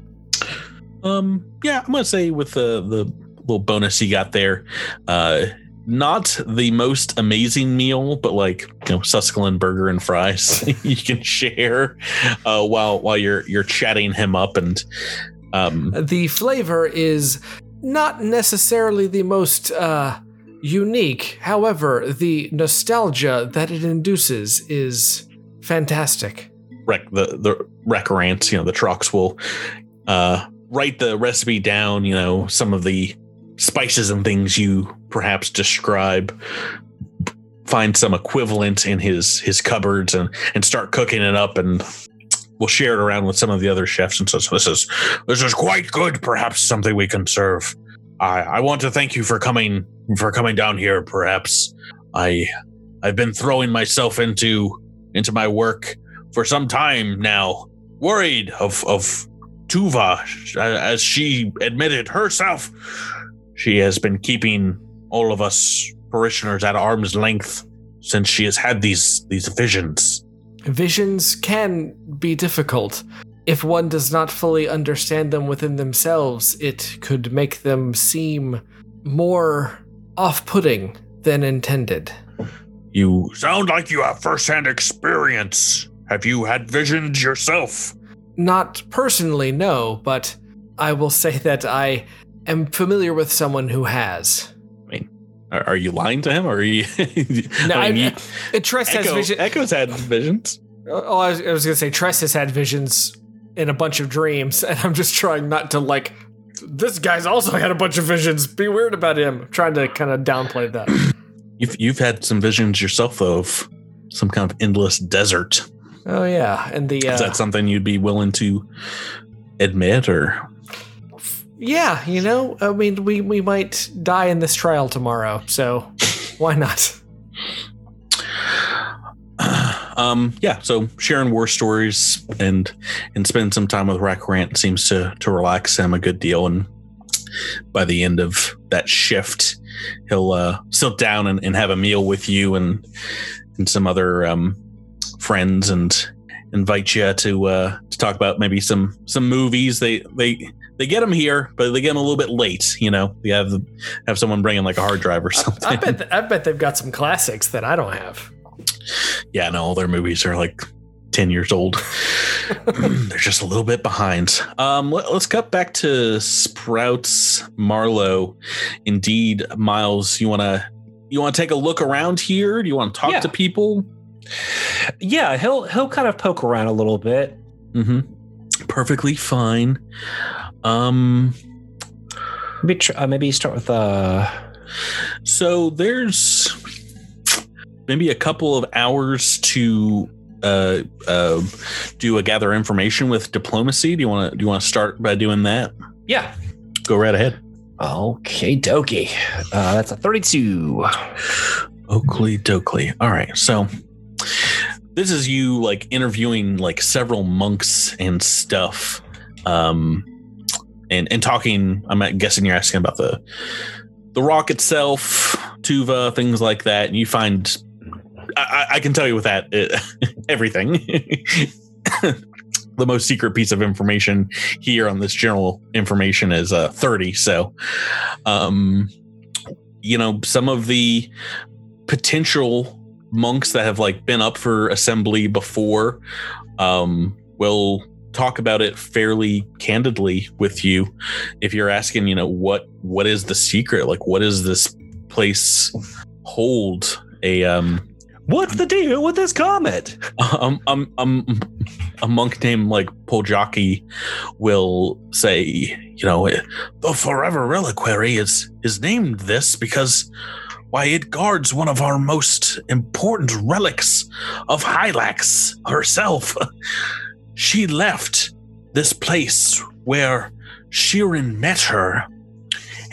Um, yeah, I'm gonna say with the the little bonus you got there, uh, not the most amazing meal, but like you know, Susquehan burger and fries [LAUGHS] you can share uh, while while you're you're chatting him up and um, The flavor is not necessarily the most uh, unique. However, the nostalgia that it induces is fantastic. rec the the Rakarant, you know, the Trox will uh, write the recipe down. You know, some of the spices and things you perhaps describe find some equivalent in his his cupboards and and start cooking it up and we'll share it around with some of the other chefs and says this is this is quite good perhaps something we can serve i i want to thank you for coming for coming down here perhaps i i've been throwing myself into into my work for some time now worried of of tuva as she admitted herself she has been keeping all of us parishioners at arm's length since she has had these these visions. Visions can be difficult. If one does not fully understand them within themselves, it could make them seem more off putting than intended. You sound like you have first-hand experience. Have you had visions yourself? Not personally, no, but I will say that I am familiar with someone who has. Are, are you lying to him, or are you? [LAUGHS] No, I mean, I- you- Trest has Echo, vision. Echo's had visions. Oh, I was, I was gonna say Trest has had visions in a bunch of dreams, and I'm just trying not to like. This guy's also had a bunch of visions. Be weird about him. trying to kind of downplay that. [CLEARS THROAT] You've you've had some visions yourself, of some kind of endless desert. Oh yeah, and the Is uh, that something you'd be willing to admit, or yeah, you know, I mean, we we might die in this trial tomorrow, so why not? Um, yeah. So sharing war stories and and spending some time with Rakarant seems to to relax him a good deal. And by the end of that shift, he'll uh, sit down and, and have a meal with you and and some other um, friends and invite you to uh, to talk about maybe some some movies. They they they get them here, but they get them a little bit late. You know, you have have someone bring in like a hard drive or something. I bet I bet they've got some classics that I don't have. Yeah, no, all their movies are like 10 years old. [LAUGHS] They're just a little bit behind. Um, let, us cut back to Sprouts Marlowe. Indeed, Miles, you want to you want to take a look around here? Do you want to talk Yeah. to people? Yeah, he'll he'll kind of poke around a little bit. Mm-hmm. Perfectly fine. Um, Maybe uh, maybe start with uh so there's maybe a couple of hours to uh, uh, do a gather information with diplomacy. Do you want to do you want to start by doing that? yeah. Go right ahead. Okay, dokie. Uh, that's a thirty-two. Oakley Dokley. All right. So this is you like interviewing like several monks and stuff. Um and and talking, I'm guessing you're asking about the the rock itself, Tuva, things like that. And you find I, I can tell you with that uh, [LAUGHS] everything. [LAUGHS] the most secret piece of information here on this general information is uh 30. So um you know, some of the potential monks that have like been up for assembly before um will talk about it fairly candidly with you if you're asking you know what what is the secret like what does this place hold a um What's the deal with this comet? um, um, um, a monk named like Poljaki will say, you know, the Forever Reliquary is is named this because, why, it guards one of our most important relics of Hylax herself. [LAUGHS] she left this place where Shirren met her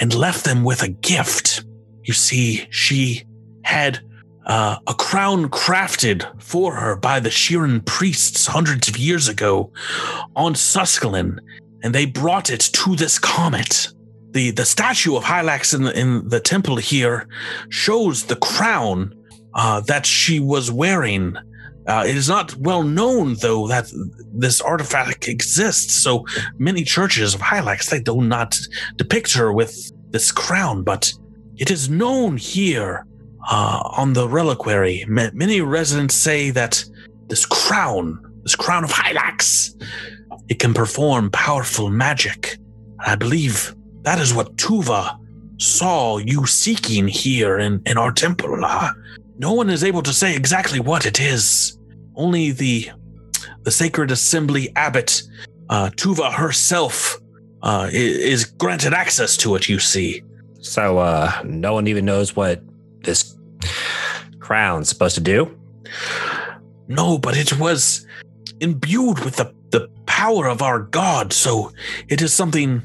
and left them with a gift. You see, she had uh, a crown crafted for her by the Shirren priests hundreds of years ago on Suskalon, and they brought it to this comet. The the statue of Hylax in the in the temple here shows the crown uh, that she was wearing. Uh, it is not well known, though, that this artifact exists. So many churches of Hylax they do not depict her with this crown, but it is known here uh, on the reliquary. Ma- many residents say that this crown, this crown of Hylax, it can perform powerful magic. I believe that is what Tuva saw you seeking here in, in our temple. Uh, no one is able to say exactly what it is. Only the the sacred assembly abbot, uh, Tuva herself, uh, i- is granted access to it. You see. So uh no one even knows what this crown's supposed to do. No, but it was imbued with the, the power of our God. So it is something,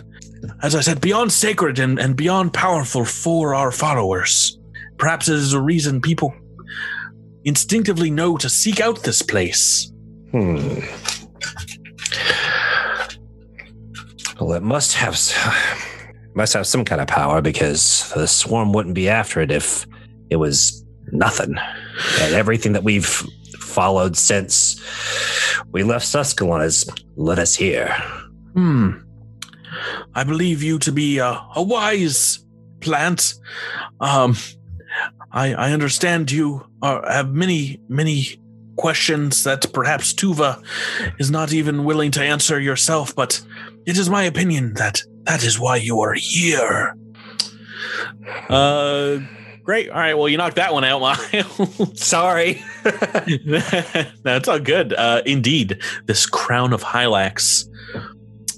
as I said, beyond sacred and, and beyond powerful for our followers. Perhaps it is a reason people instinctively know to seek out this place. Hmm. Well, it must have [SIGHS] must have some kind of power because the swarm wouldn't be after it if it was nothing. And everything that we've followed since we left Suskalon has led us here. Hmm. I believe you to be a, a wise plant. Um, I, I understand you are, have many, many questions that perhaps Tuva is not even willing to answer yourself, but it is my opinion that that is why you are here. Uh, great. All right. Well, you knocked that one out, [LAUGHS] Miles. Sorry. [LAUGHS] That's all good. Uh, indeed, this crown of Hylax,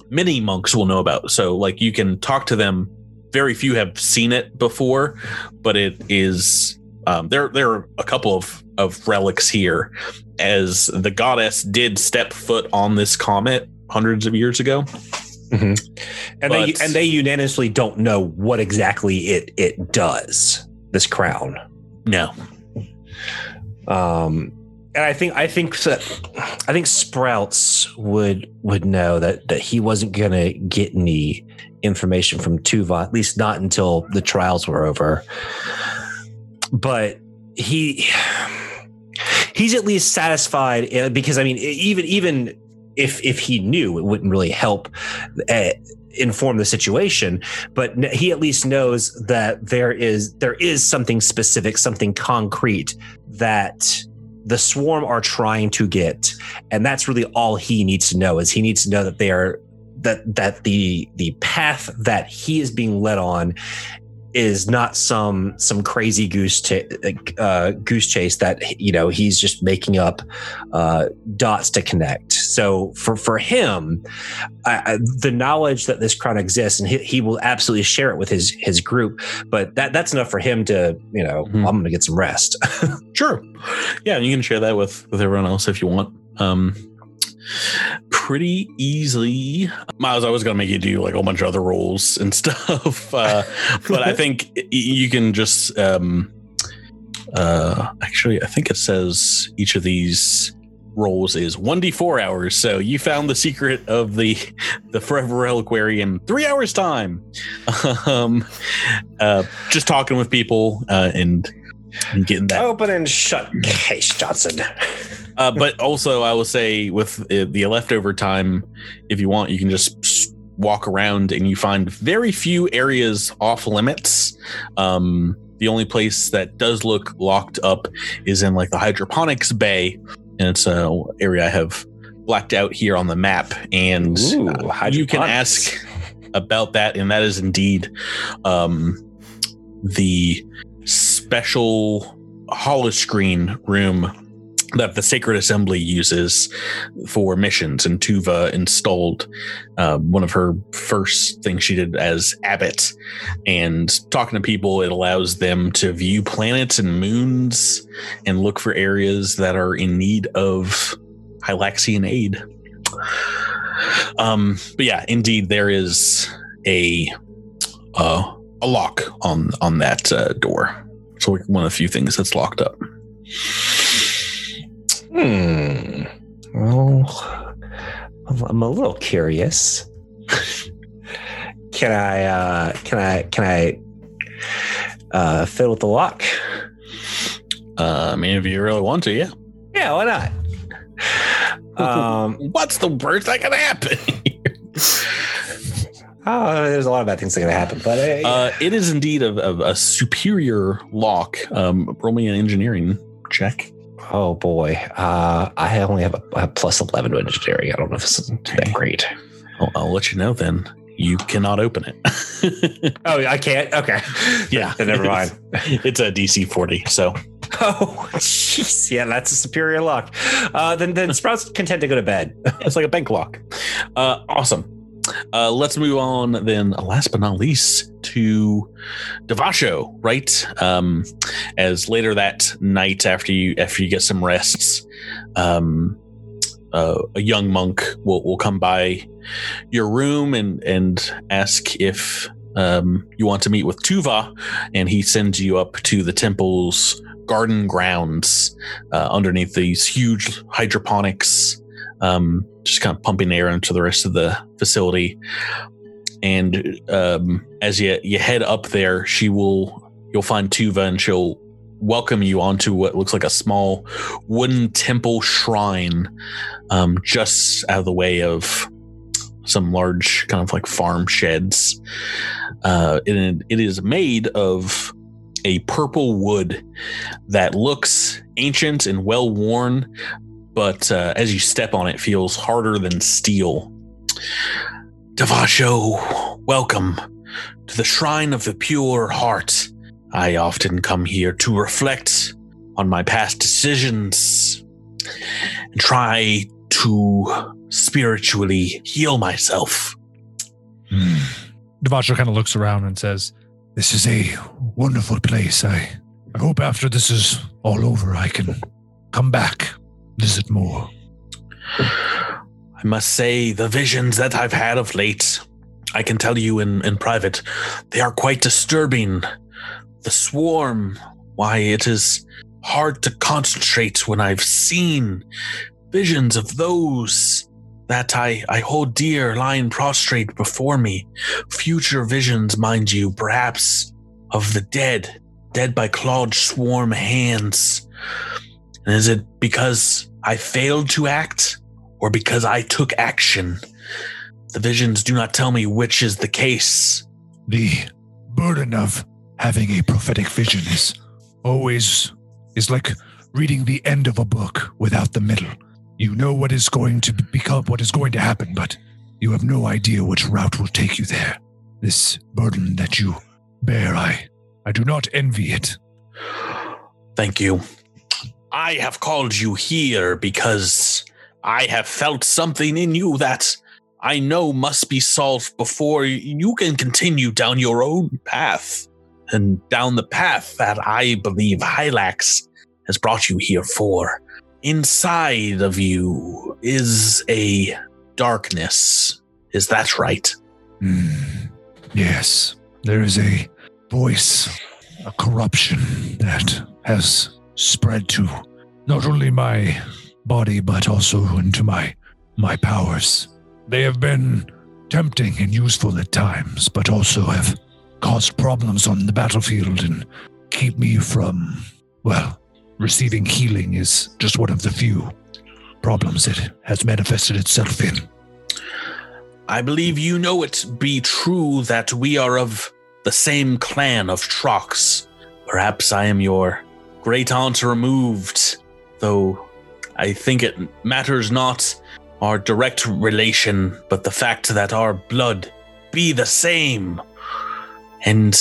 many monks will know about. So, like, you can talk to them. Very few have seen it before, but it is. Um, there, there are a couple of of relics here, as the goddess did step foot on this comet hundreds of years ago. And they and they unanimously don't know what exactly it it does. This crown. No, Um, and I think I think that I think Sprouts would would know that that he wasn't gonna get any information from Tuva, at least not until the trials were over. But he he's at least satisfied uh, because I mean, even even if if he knew, it wouldn't really help. Inform the situation but he at least knows that there is there is something specific something concrete that the swarm are trying to get and that's really all he needs to know is he needs to know that they are that that the the path that he is being led on is not some some crazy goose cha- uh, goose chase that you know he's just making up uh, dots to connect. So for for him, the knowledge that this crown exists, and he, he will absolutely share it with his his group. But that that's enough for him to you know Mhm. I'm going to get some rest. [LAUGHS] Sure. Yeah, and you can share that with with everyone else if you want. Um pretty easily. Miles, I was gonna make you do like a whole bunch of other roles and [LAUGHS] stuff. Uh but I think you can just um uh actually I think it says each of these roles is 1d4 hours. So you found the secret of the the forever reliquary in three hours time. [LAUGHS] Um uh just talking with people uh and, and getting that Open and shut case, Johnson. uh, but also, I will say with uh, the leftover time, if you want, you can just walk around and you find very few areas off limits. Um, the only place that does look locked up is in like the hydroponics bay, and it's an area I have blacked out here on the map. And Ooh, uh, you can ask about that, and that is indeed um, the special holoscreen room that the Sacred Assembly uses for missions. And Tuva installed uh, one of her first things she did as abbot. And talking to people, it allows them to view planets and moons and look for areas that are in need of Hylaxian aid. Um, but yeah, indeed, there is a uh, a lock on on that uh, door. So one of the few things that's locked up. Hmm. Well, I'm a little curious. [LAUGHS] can I? Uh, can I? Can I? Uh, fiddle with the lock? Uh, I mean, if you really want to, yeah. Yeah, why not? Um, [LAUGHS] What's the worst that can happen? [LAUGHS] oh, there's a lot of bad things that can happen, but uh, uh, it is indeed a, a, a superior lock. Um, roll me an engineering check. Oh boy, uh, I only have a, a plus eleven to engineering. I don't know if this is that great. I'll, I'll let you know then. You cannot open it. [LAUGHS] Oh, I can't. Okay, [LAUGHS] yeah, then [LAUGHS] never mind. It's a DC 40. So Oh, jeez. Yeah, that's a superior lock. Uh, then, then Sprout's content to go to bed. it's like a bank lock. Uh, awesome. Uh, let's move on then. Last but not least, to Devasho. Right, um, as later that night after you after you get some rests, um, uh, a young monk will will come by your room and and ask if um, you want to meet with Tuva, and he sends you up to the temple's garden grounds uh, underneath these huge hydroponics, um, just kind of pumping air into the rest of the facility. And um, as you you head up there, she will you'll find Tuva, and she'll welcome you onto what looks like a small wooden temple shrine, um, just out of the way of some large kind of like farm sheds. Uh, it, it is made of a purple wood that looks ancient and well worn, but uh, as you step on it, feels harder than steel. Devasho, welcome to the Shrine of the Pure Heart. I often come here to reflect on my past decisions and try to spiritually heal myself. Hmm. Devasho kind of looks around and says, This is a wonderful place. I, I hope after this is all over, I can come back, visit more. I must say, the visions that I've had of late, I can tell you in, in private, they are quite disturbing. The swarm, why, it is hard to concentrate when I've seen visions of those that I, I hold dear lying prostrate before me. Future visions, mind you, perhaps of the dead, dead by clawed swarm hands. And is it because I failed to act or because I took action? The visions do not tell me which is the case. The burden of having a prophetic vision is always is like reading the end of a book without the middle. You know what is going to become, what is going to happen, but you have no idea which route will take you there. This burden that you bear, I, I do not envy it. Thank you. I have called you here because I have felt something in you that I know must be solved before you can continue down your own path and down the path that I believe Hylax has brought you here for. Inside of you is a darkness. Is that right? Hmm. Yes, there is a voice, a corruption that has spread to not only my body but also into my my powers. They have been tempting and useful at times, but also have caused problems on the battlefield and keep me from well, receiving healing is just one of the few problems it has manifested itself in. I believe you know it be true that we are of the same clan of Trox. Perhaps I am your great aunt removed, though I think it matters not our direct relation, but the fact that our blood be the same. And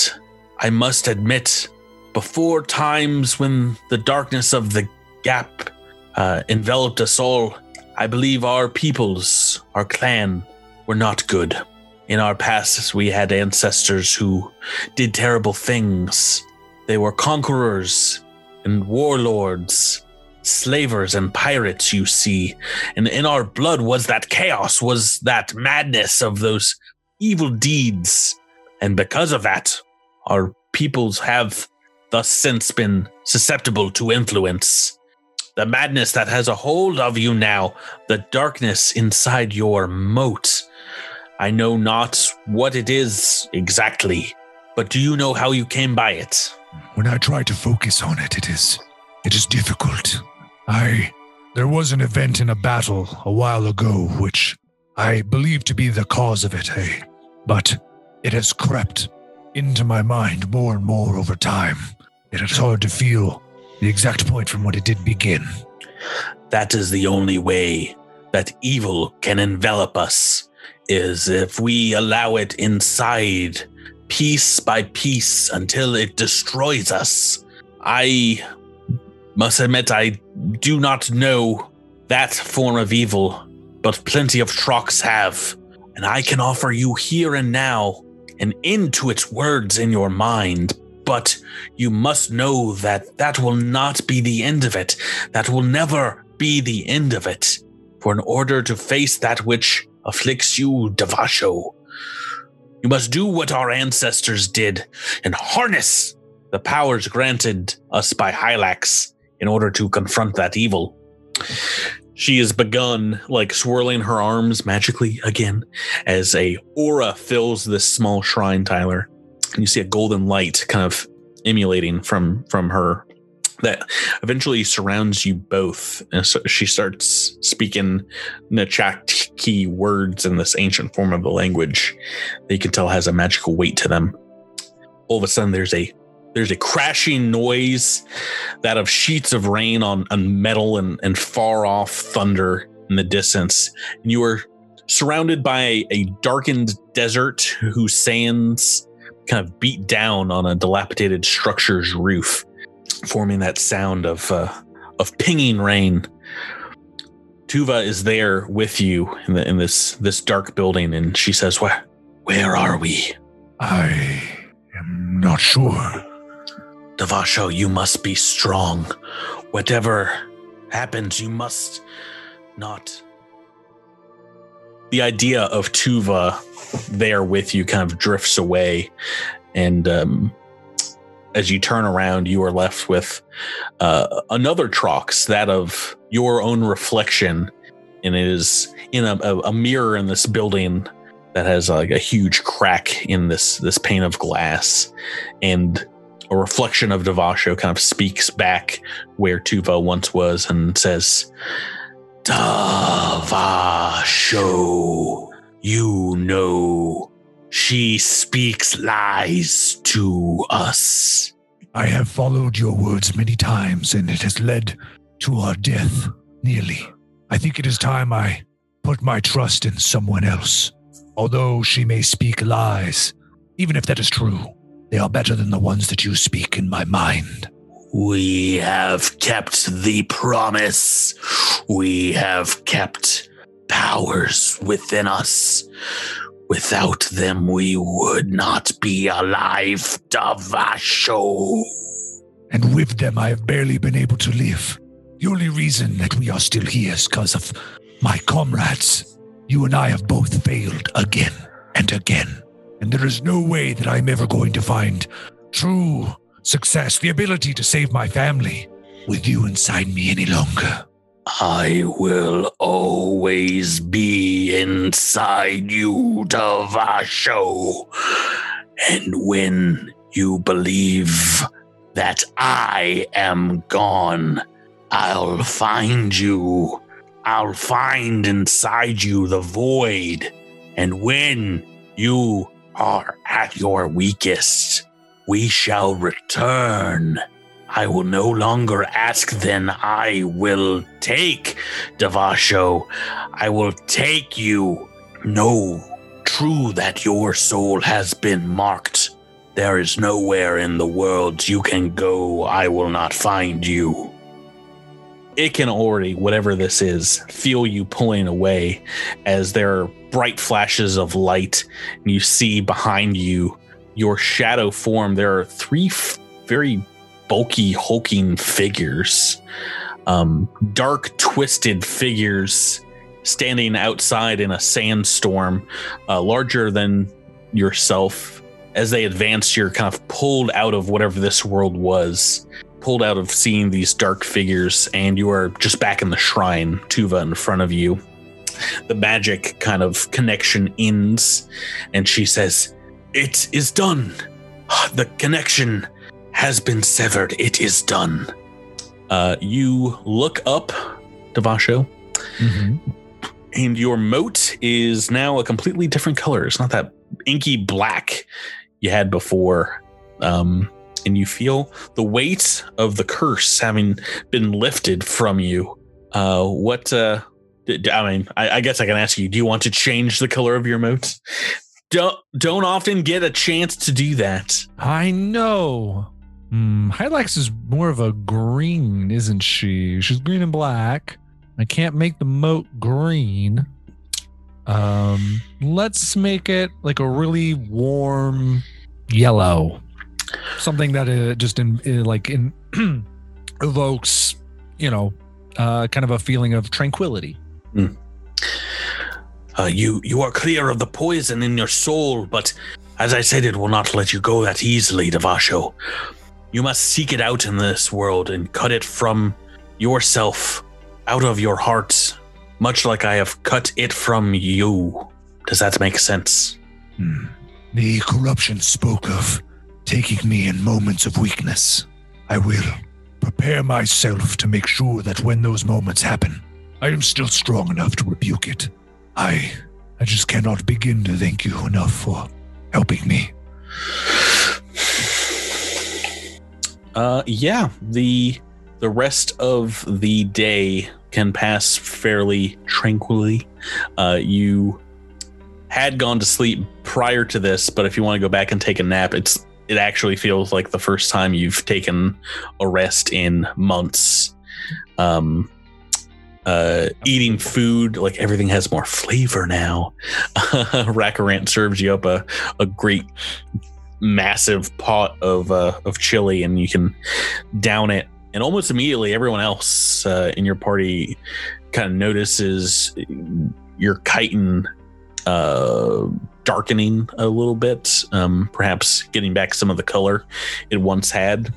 I must admit, before times when the darkness of the gap uh, enveloped us all, I believe our peoples, our clan, were not good. In our past, we had ancestors who did terrible things. They were conquerors and warlords, slavers and pirates, you see. And in our blood was that chaos, was that madness of those evil deeds. And because of that, our peoples have thus since been susceptible to influence. The madness that has a hold of you now, the darkness inside your mote. I know not what it is exactly, but do you know how you came by it? When I try to focus on it, it is it is difficult. I there was an event in a battle a while ago which I believe to be the cause of it, hey. But it has crept into my mind more and more over time. It is hard to feel the exact point from when it did begin. That is the only way that evil can envelop us is if we allow it inside piece by piece until it destroys us. I must admit I do not know that form of evil, but plenty of Trox have. and I can offer you here and now an end to its words in your mind. But you must know that that will not be the end of it. That will never be the end of it. For in order to face that which afflicts you, Devasho, you must do what our ancestors did and harness the powers granted us by Hylax in order to confront that evil. She has begun like swirling her arms magically again as a aura fills this small shrine, Tyler. And you see a golden light kind of emulating from from her that eventually surrounds you both. And so she starts speaking Nachaki words in this ancient form of the language that you can tell has a magical weight to them. All of a sudden there's a there's a crashing noise that of sheets of rain on, on metal and, and far off thunder in the distance. And you are surrounded by a, a darkened desert whose sands kind of beat down on a dilapidated structure's roof, forming that sound of uh, of pinging rain. Tuva is there with you in, the, in this this dark building, and she says, "Where where are we?" I am not sure. Devasho, you must be strong. Whatever happens, you must not. The idea of Tuva there with you kind of drifts away, and um, as you turn around, you are left with uh, another Trox, that of your own reflection, and it is in a, a, mirror in this building that has like a huge crack in this this pane of glass, and a reflection of Devasho kind of speaks back where Tuva once was and says, Devasho, you know, she speaks lies to us. I have followed your words many times, and it has led to our death, nearly. I think it is time I put my trust in someone else. Although she may speak lies, even if that is true, they are better than the ones that you speak in my mind. We have kept the promise. We have kept powers within us. Without them, we would not be alive, Devasho. And with them, I have barely been able to live. The only reason that we are still here is because of my comrades. You and I have both failed again and again. And there is no way that I'm ever going to find true success, the ability to save my family, with you inside me any longer. I will always be inside you, Devasho. And when you believe that I am gone, I'll find you. I'll find inside you the void. And when you are at your weakest, we shall return. I will no longer ask, then I will take Devasho. I will take you. No, true that your soul has been marked. There is nowhere in the world you can go. I will not find you. It can already, whatever this is, feel you pulling away as there are bright flashes of light, and you see behind you your shadow form. There are three f- very bulky, hulking figures, um, dark, twisted figures standing outside in a sandstorm, uh, larger than yourself. As they advance, you're kind of pulled out of whatever this world was, pulled out of seeing these dark figures, and you are just back in the shrine, Tuva in front of you. The magic kind of connection ends, and she says, It is done. The connection has been severed. It is done. Uh, you look up, Devasho, and your mote is now a completely different color. It's not that inky black you had before. Um, and you feel the weight of the curse having been lifted from you. Uh, what, uh, d- d- I mean, I, I guess I can ask you, do you want to change the color of your mote? Don't, don't often get a chance to do that. I know. Hmm, Hylax is more of a green, isn't she? She's green and black. I can't make the mote green. Um, let's make it like a really warm yellow, something that uh, just in, like in [CLEARS THROAT] evokes, you know, uh, kind of a feeling of tranquility. Uh, you you are clear of the poison in your soul, but as I said, it will not let you go that easily, Devasho. You must seek it out in this world and cut it from yourself, out of your heart, much like I have cut it from you. Does that make sense? Hmm. The corruption spoke of taking me in moments of weakness. I will prepare myself to make sure that when those moments happen, I am still strong enough to rebuke it. I I just cannot begin to thank you enough for helping me. Uh, yeah, the the rest of the day can pass fairly tranquilly. Uh, you had gone to sleep prior to this, but if you want to go back and take a nap, it's it actually feels like the first time you've taken a rest in months. Um, uh, eating food like everything has more flavor now. [LAUGHS] Rakarant serves you up a a great massive pot of uh, of chili, and you can down it. And almost immediately, everyone else uh, in your party kind of notices your chitin uh, darkening a little bit, um, perhaps getting back some of the color it once had.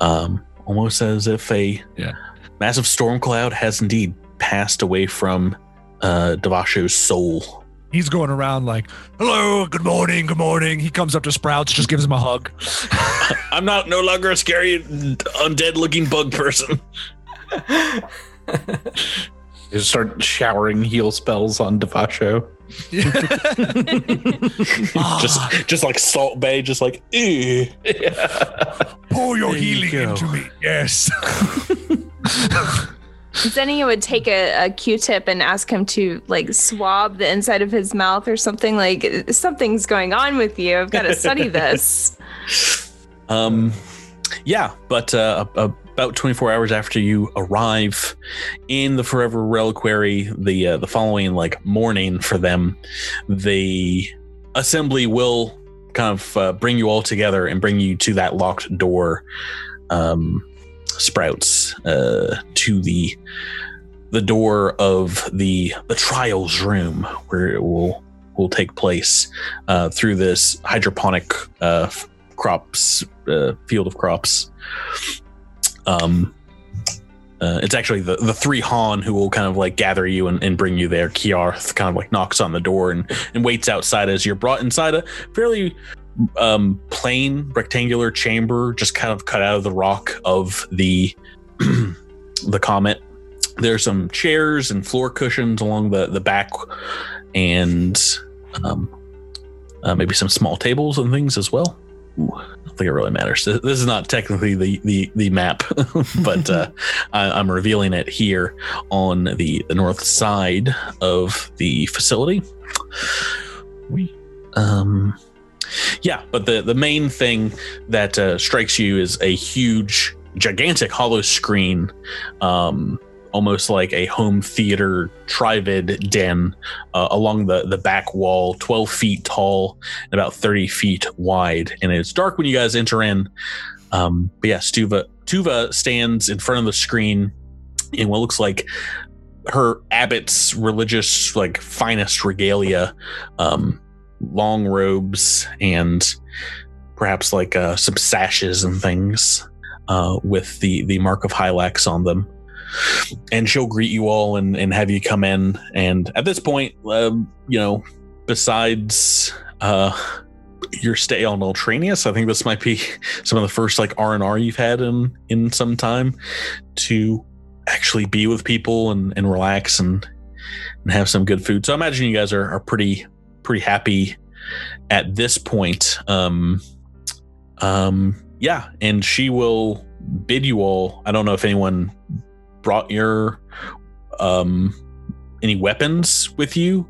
Um, almost as if a Yeah. massive storm cloud has indeed passed away from uh, Devasho's soul. He's going around like, "Hello, good morning, good morning." He comes up to Sprouts, just gives him a hug. [LAUGHS] I'm not no longer a scary undead looking bug person. [LAUGHS] You start showering heal spells on Devasho. [LAUGHS] Ah. just just like Salt Bae, just like ew. Pour your There healing go. into me. Yes. Zenny would take a, a Q-tip and ask him to like swab the inside of his mouth or something. Like something's going on with you. I've got to study [LAUGHS] this. Um, yeah, but uh, a- about 24 hours after you arrive in the Forever Reliquary, the uh, the following like morning for them, the assembly will kind of uh, bring you all together and bring you to that locked door, um, Sprouts, uh, to the the door of the the trials room where it will will take place uh, through this hydroponic uh, crops uh, field of crops. Um, uh, it's actually the, the three Haan who will kind of like gather you and, and bring you there. Kiarth kind of like knocks on the door and, and waits outside as you're brought inside a fairly um, plain rectangular chamber, just kind of cut out of the rock of the [CLEARS THROAT] the comet. There's some chairs and floor cushions along the the back, and um, uh, maybe some small tables and things as well. Ooh, I don't think it really matters. This is not technically the the, the map, [LAUGHS] but uh, I, I'm revealing it here on the, the north side of the facility. We, um, yeah, but the the main thing that uh, strikes you is a huge, gigantic hollow screen, um, almost like a home theater trivid den uh, along the the back wall, twelve feet tall and about thirty feet wide. And it's dark when you guys enter in. Um, but yeah, Stuva Tuva stands in front of the screen in what looks like her abbot's religious like finest regalia um long robes and perhaps like uh, some sashes and things uh, with the the mark of Hylax on them. And she'll greet you all and, and have you come in. And at this point, um, you know, besides uh, your stay on Ultranius, I think this might be [LAUGHS] some of the first like R and R you've had in in some time to actually be with people and, and relax and and have some good food. So I imagine you guys are, are pretty pretty happy at this point. Um, um, yeah, and she will bid you all. I don't know if anyone brought your um any weapons with you,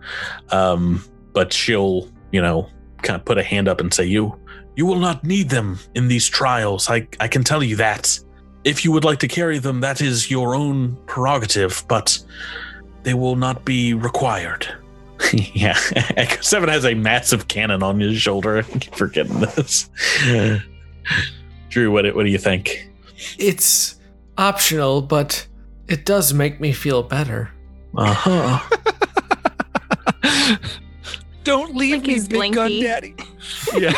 um, but she'll you know kind of put a hand up and say you you will not need them in these trials. I I can tell you that. If you would like to carry them, that is your own prerogative, but they will not be required. [LAUGHS] yeah, Echo [LAUGHS] Seven has a massive cannon on his shoulder. [LAUGHS] I keep forgetting this. Drew, what what do you think? It's optional, but it does make me feel better. Uh huh. Don't leave Like me, he's big gun daddy. yeah.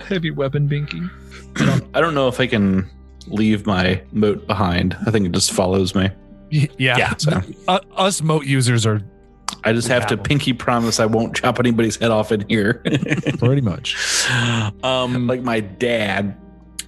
Heavy weapon binky. I don't know if I can leave my mote behind. I think it just follows me. Yeah. Yeah. So Uh, us mote users are I just have to pinky promise I won't chop anybody's head off in here. [LAUGHS] pretty much. um, like my dad.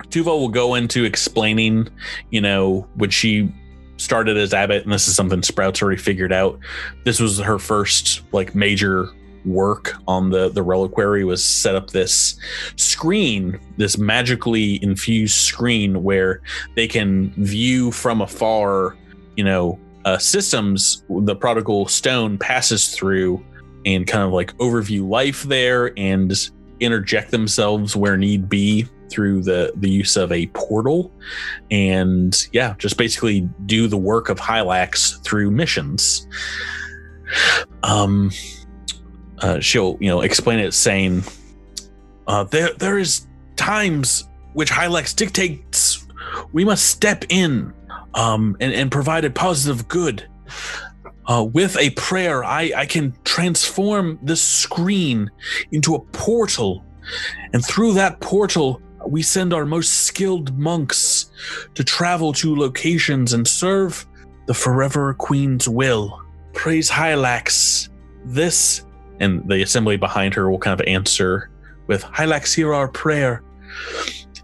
Tuva will go into explaining, you know, when she started as abbot, and this is something Sprouts already figured out. This was her first like major work on the the reliquary was set up this screen, this magically infused screen where they can view from afar, you know, uh, systems the prodigal stone passes through and kind of like overview life there and interject themselves where need be through the the use of a portal and yeah just basically do the work of hylax through missions. Um uh, she'll you know explain it saying uh there there is times which hylax dictates we must step in um and, and provide a positive good uh, with a prayer, I, I can transform this screen into a portal. And through that portal, we send our most skilled monks to travel to locations and serve the Forever Queen's will. Praise Hylax. This, and the assembly behind her will kind of answer with Hylax, hear our prayer.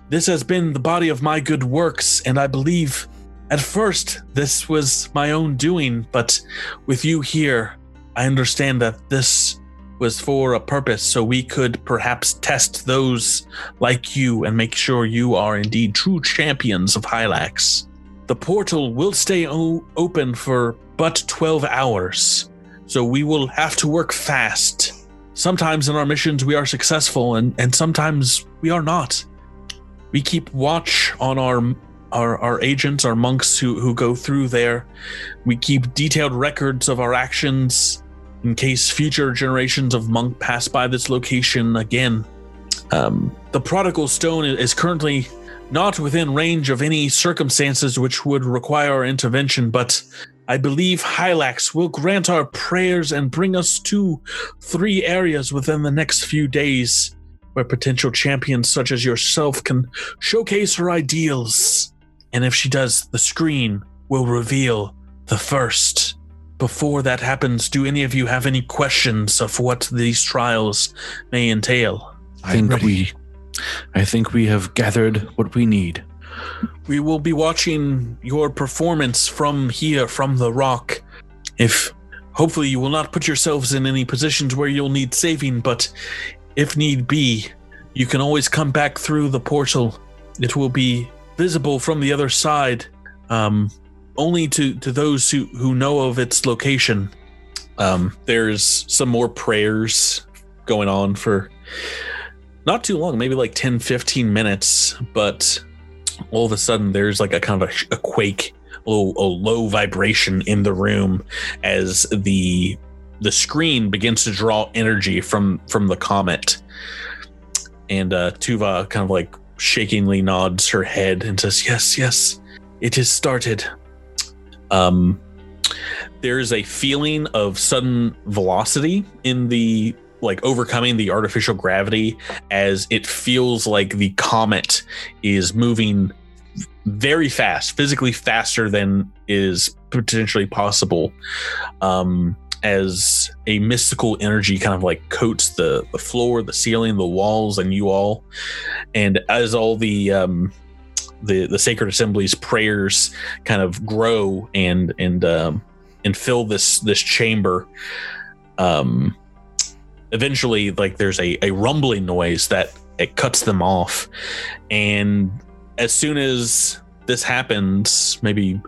This has been the body of my good works, and I believe at first this was my own doing, but with you here, I understand that this was for a purpose so we could perhaps test those like you and make sure you are indeed true champions of Hylax. The portal will stay o- open for but 12 hours, so we will have to work fast. Sometimes in our missions we are successful and, and sometimes we are not. We keep watch on our our, our agents, our monks who, who go through there. We keep detailed records of our actions in case future generations of monk pass by this location again. Um, the prodigal stone is currently not within range of any circumstances which would require our intervention, but I believe Hylax will grant our prayers and bring us to three areas within the next few days where potential champions such as yourself can showcase her ideals. And if she does, the screen will reveal the first. Before that happens, do any of you have any questions of what these trials may entail? I think we I think we have gathered what we need. We will be watching your performance from here, from the rock. If hopefully you will not put yourselves in any positions where you'll need saving, but if need be, you can always come back through the portal. It will be visible from the other side, um, only to, to those who, who know of its location. Um, there's some more prayers going on for not too long, maybe like 10, 15 minutes, but all of a sudden there's like a kind of a, a quake, a, little, a low vibration in the room as the the screen begins to draw energy from from the comet. And uh, Tuva kind of like shakingly nods her head and says, "Yes, yes, it is started." Um, there is a feeling of sudden velocity in the like overcoming the artificial gravity as it feels like the comet is moving very fast, physically faster than is potentially possible. Um, as a mystical energy kind of like coats the the floor, the ceiling, the walls, and you all, and as all the um, the the sacred assembly's prayers kind of grow and and um, and fill this this chamber. Um, eventually, like there's a a rumbling noise that it cuts them off, and as soon as this happens, maybe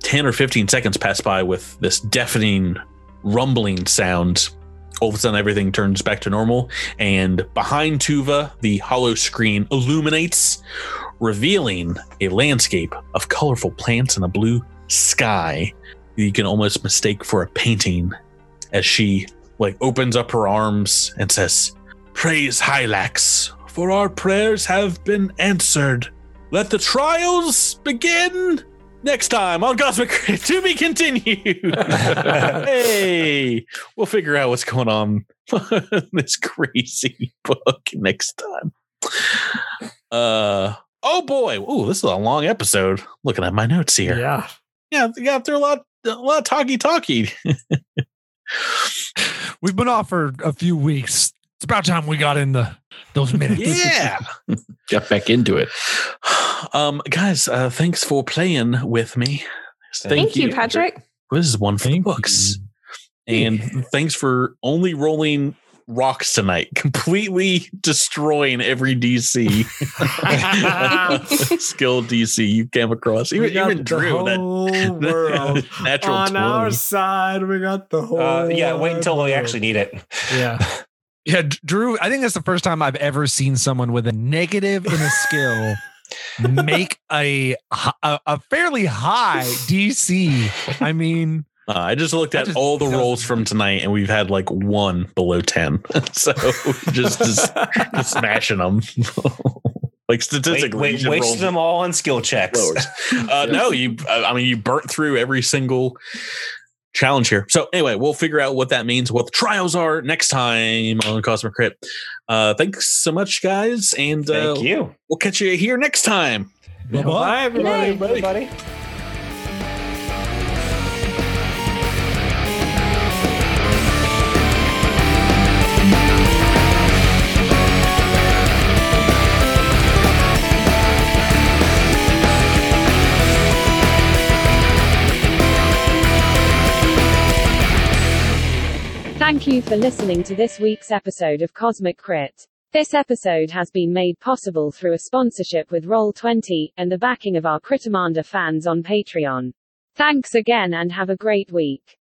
10 or 15 seconds pass by with this deafening rumbling sound. All of a sudden, everything turns back to normal, and behind Tuva, the hollow screen illuminates, revealing a landscape of colorful plants and a blue sky you can almost mistake for a painting. as she like opens up her arms and says, Praise Hylax, for our prayers have been answered. Let the trials begin next time on Cosmic [LAUGHS] Crit to be continued. [LAUGHS] hey, we'll figure out what's going on [LAUGHS] in this crazy book next time. Uh oh boy. Oh, this is a long episode. Looking at my notes here. Yeah. Yeah, we got through a lot a lot of talky talky. We've been off for a few weeks. It's about time we got in the those minutes. [LAUGHS] yeah. Get back into it. [SIGHS] Um guys, uh thanks for playing with me. Thank, you, Patrick. This is one for the Thank books. And thanks for only rolling rocks tonight, completely destroying every DC [LAUGHS] [LAUGHS] skill DC you came across. Even, even Drew, that, world that natural on our side. We got the whole. Uh, yeah, wait until we actually need it. Yeah. Yeah, Drew, I think that's the first time I've ever seen someone with a negative in a skill [LAUGHS] make a, a a fairly high DC. I mean, Uh, I just looked at just all the doesn't- rolls from tonight, and we've had like one below ten. [LAUGHS] so just, just, just smashing them. [LAUGHS] like statistically, wait, you should wasted them all on skill checks. lowers. Uh, no, you. uh, I mean, you burnt through every single challenge here. So anyway, we'll figure out what that means, what the trials are next time on Cosmic Crit. Uh, thanks so much, guys, and uh, Thank you. we'll catch you here next time. Bye, everybody. everybody. Thank you for listening to this week's episode of Cosmic Crit. This episode has been made possible through a sponsorship with Roll20 and the backing of our Critamanda fans on Patreon. Thanks again and have a great week.